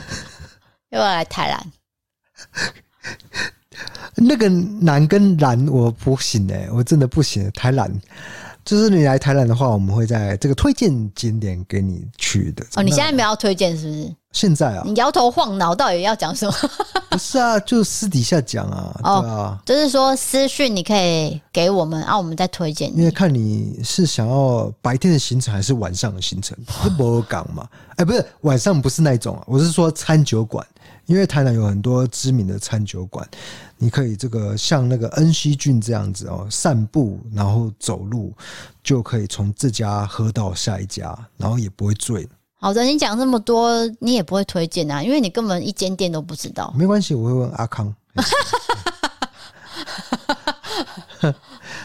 又要来台南。那个南跟南我不行哎、欸，我真的不行。台南，就是你来台南的话，我们会在这个推荐景点给你去的。哦，你现在没有要推荐是不是？现在啊，你摇头晃脑，到底要讲什么？不是啊，就私底下讲啊，哦、对啊，就是说私讯你可以给我们啊，我们再推荐。因为看你是想要白天的行程还是晚上的行程，是不港嘛？哎，不是晚上不是那种啊，我是说餐酒馆，因为台南有很多知名的餐酒馆，你可以这个像那个恩熙郡这样子哦，散步然后走路就可以从这家喝到下一家，然后也不会醉。好的，你讲这么多，你也不会推荐啊，因为你根本一间店都不知道。没关系，我会问阿康。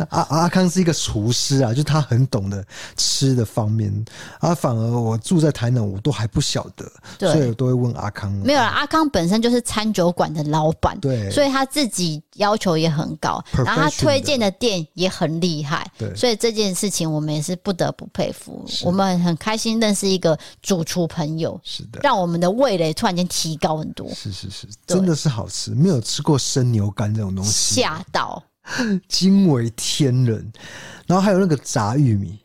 阿阿康是一个厨师啊，就他很懂得吃的方面啊。反而我住在台南，我都还不晓得，所以我都会问阿康。没有啦，阿康本身就是餐酒馆的老板，对，所以他自己要求也很高，然后他推荐的店也很厉害，对，所以这件事情我们也是不得不佩服。我们很开心认识一个主厨朋友，是的，让我们的味蕾突然间提高很多。是是是，真的是好吃，没有吃过生牛肝这种东西，吓到。惊为天人，然后还有那个炸玉米，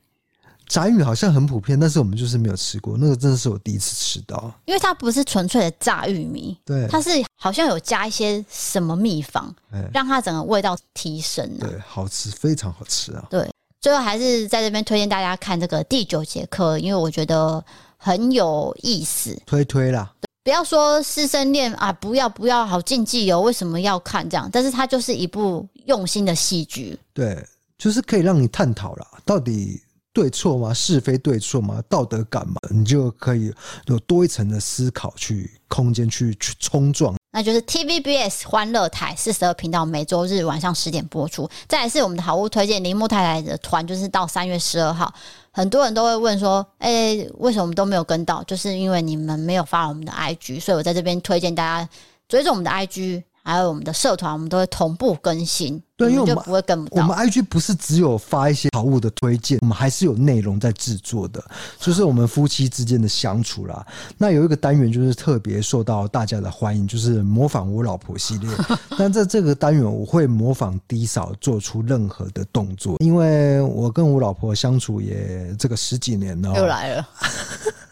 炸玉米好像很普遍，但是我们就是没有吃过，那个真的是我第一次吃到，因为它不是纯粹的炸玉米，对，它是好像有加一些什么秘方，欸、让它整个味道提升、啊，对，好吃，非常好吃啊，对，最后还是在这边推荐大家看这个第九节课，因为我觉得很有意思，推推啦。不要说师生恋啊，不要不要，好禁忌哦！为什么要看这样？但是它就是一部用心的戏剧，对，就是可以让你探讨啦，到底对错吗？是非对错吗？道德感吗，你就可以有多一层的思考去空间去去冲撞。那就是 TVBS 欢乐台四十二频道，每周日晚上十点播出。再来是我们的好物推荐，铃木太太的团，就是到三月十二号。很多人都会问说：“哎、为什么我们都没有跟到？就是因为你们没有发我们的 IG，所以我在这边推荐大家追着我们的 IG，还有我们的社团，我们都会同步更新。对，因为我们就不会跟不到。我们 IG 不是只有发一些好物的推荐，我们还是有内容在制作的，就是我们夫妻之间的相处啦。那有一个单元就是特别受到大家的欢迎，就是模仿我老婆系列。但在这个单元，我会模仿低嫂做出任何的动作，因为我跟我老婆相处也这个十几年了。又来了，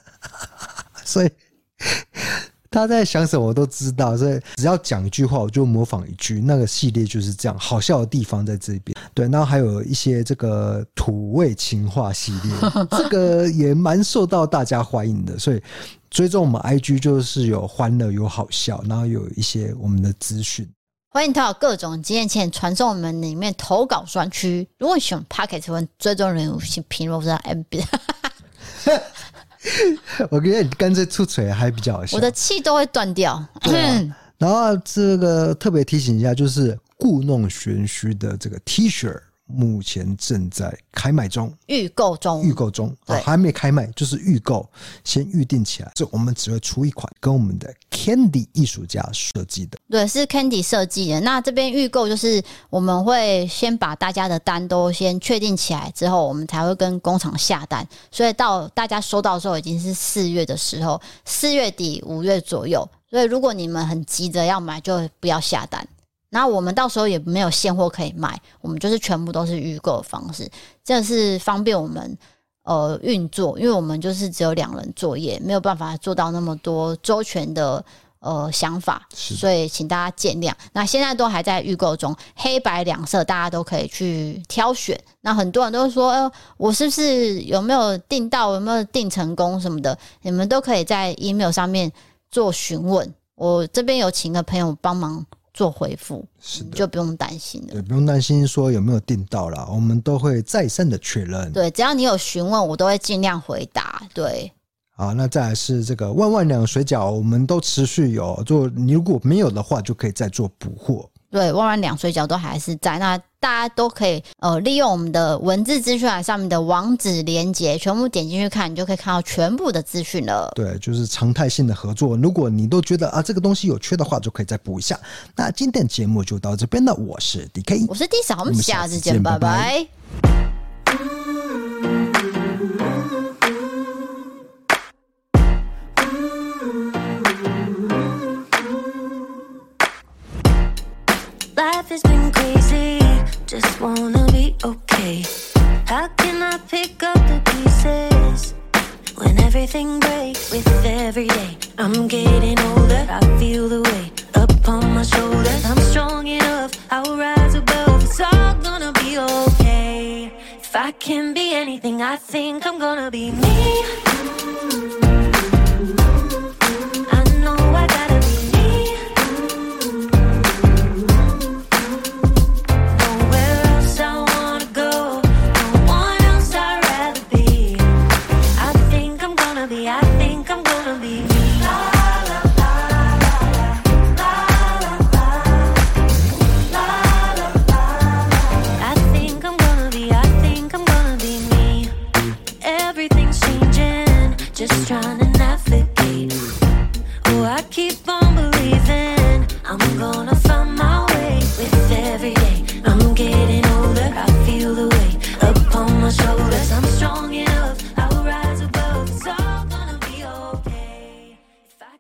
所以。他在想什么我都知道，所以只要讲一句话，我就模仿一句。那个系列就是这样，好笑的地方在这边。对，然后还有一些这个土味情话系列，这个也蛮受到大家欢迎的。所以追踪我们 IG 就是有欢乐、有好笑，然后有一些我们的资讯。欢迎投稿各种经验，前传送我们里面投稿专区。如果你喜欢 Podcast，追踪人物请评论上 MB。我觉得你干脆出锤还比较好笑，我的气都会断掉。啊、然后这个特别提醒一下，就是故弄玄虚的这个 T 恤。目前正在开卖中，预购中，预购中，对、哦，还没开卖，就是预购，先预定起来。这我们只会出一款，跟我们的 Candy 艺术家设计的，对，是 Candy 设计的。那这边预购就是我们会先把大家的单都先确定起来之后，我们才会跟工厂下单。所以到大家收到的时候，已经是四月的时候，四月底五月左右。所以如果你们很急着要买，就不要下单。那我们到时候也没有现货可以卖，我们就是全部都是预购的方式，这是方便我们呃运作，因为我们就是只有两人作业，没有办法做到那么多周全的呃想法，所以请大家见谅。那现在都还在预购中，黑白两色大家都可以去挑选。那很多人都说，呃，我是不是有没有订到，有没有订成功什么的？你们都可以在 email 上面做询问，我这边有请个朋友帮忙。做回复，是的，就不用担心了。对，不用担心说有没有订到啦，我们都会再三的确认。对，只要你有询问，我都会尽量回答。对，好，那再来是这个万万两水饺，我们都持续有做，你如果没有的话，就可以再做补货。对，万万两水饺都还是在，那大家都可以呃利用我们的文字资讯栏上面的网址连接，全部点进去看，你就可以看到全部的资讯了。对，就是常态性的合作。如果你都觉得啊这个东西有缺的话，就可以再补一下。那今天节目就到这边了，我是 DK，我是 D 嫂，我们下次见，拜拜。拜拜。life has been crazy. Just wanna be okay. How can I pick up the pieces when everything breaks with every day? I'm getting older, I feel the weight up on my shoulders. I'm strong enough, I'll rise above. It's all gonna be okay. If I can be anything, I think I'm gonna be me.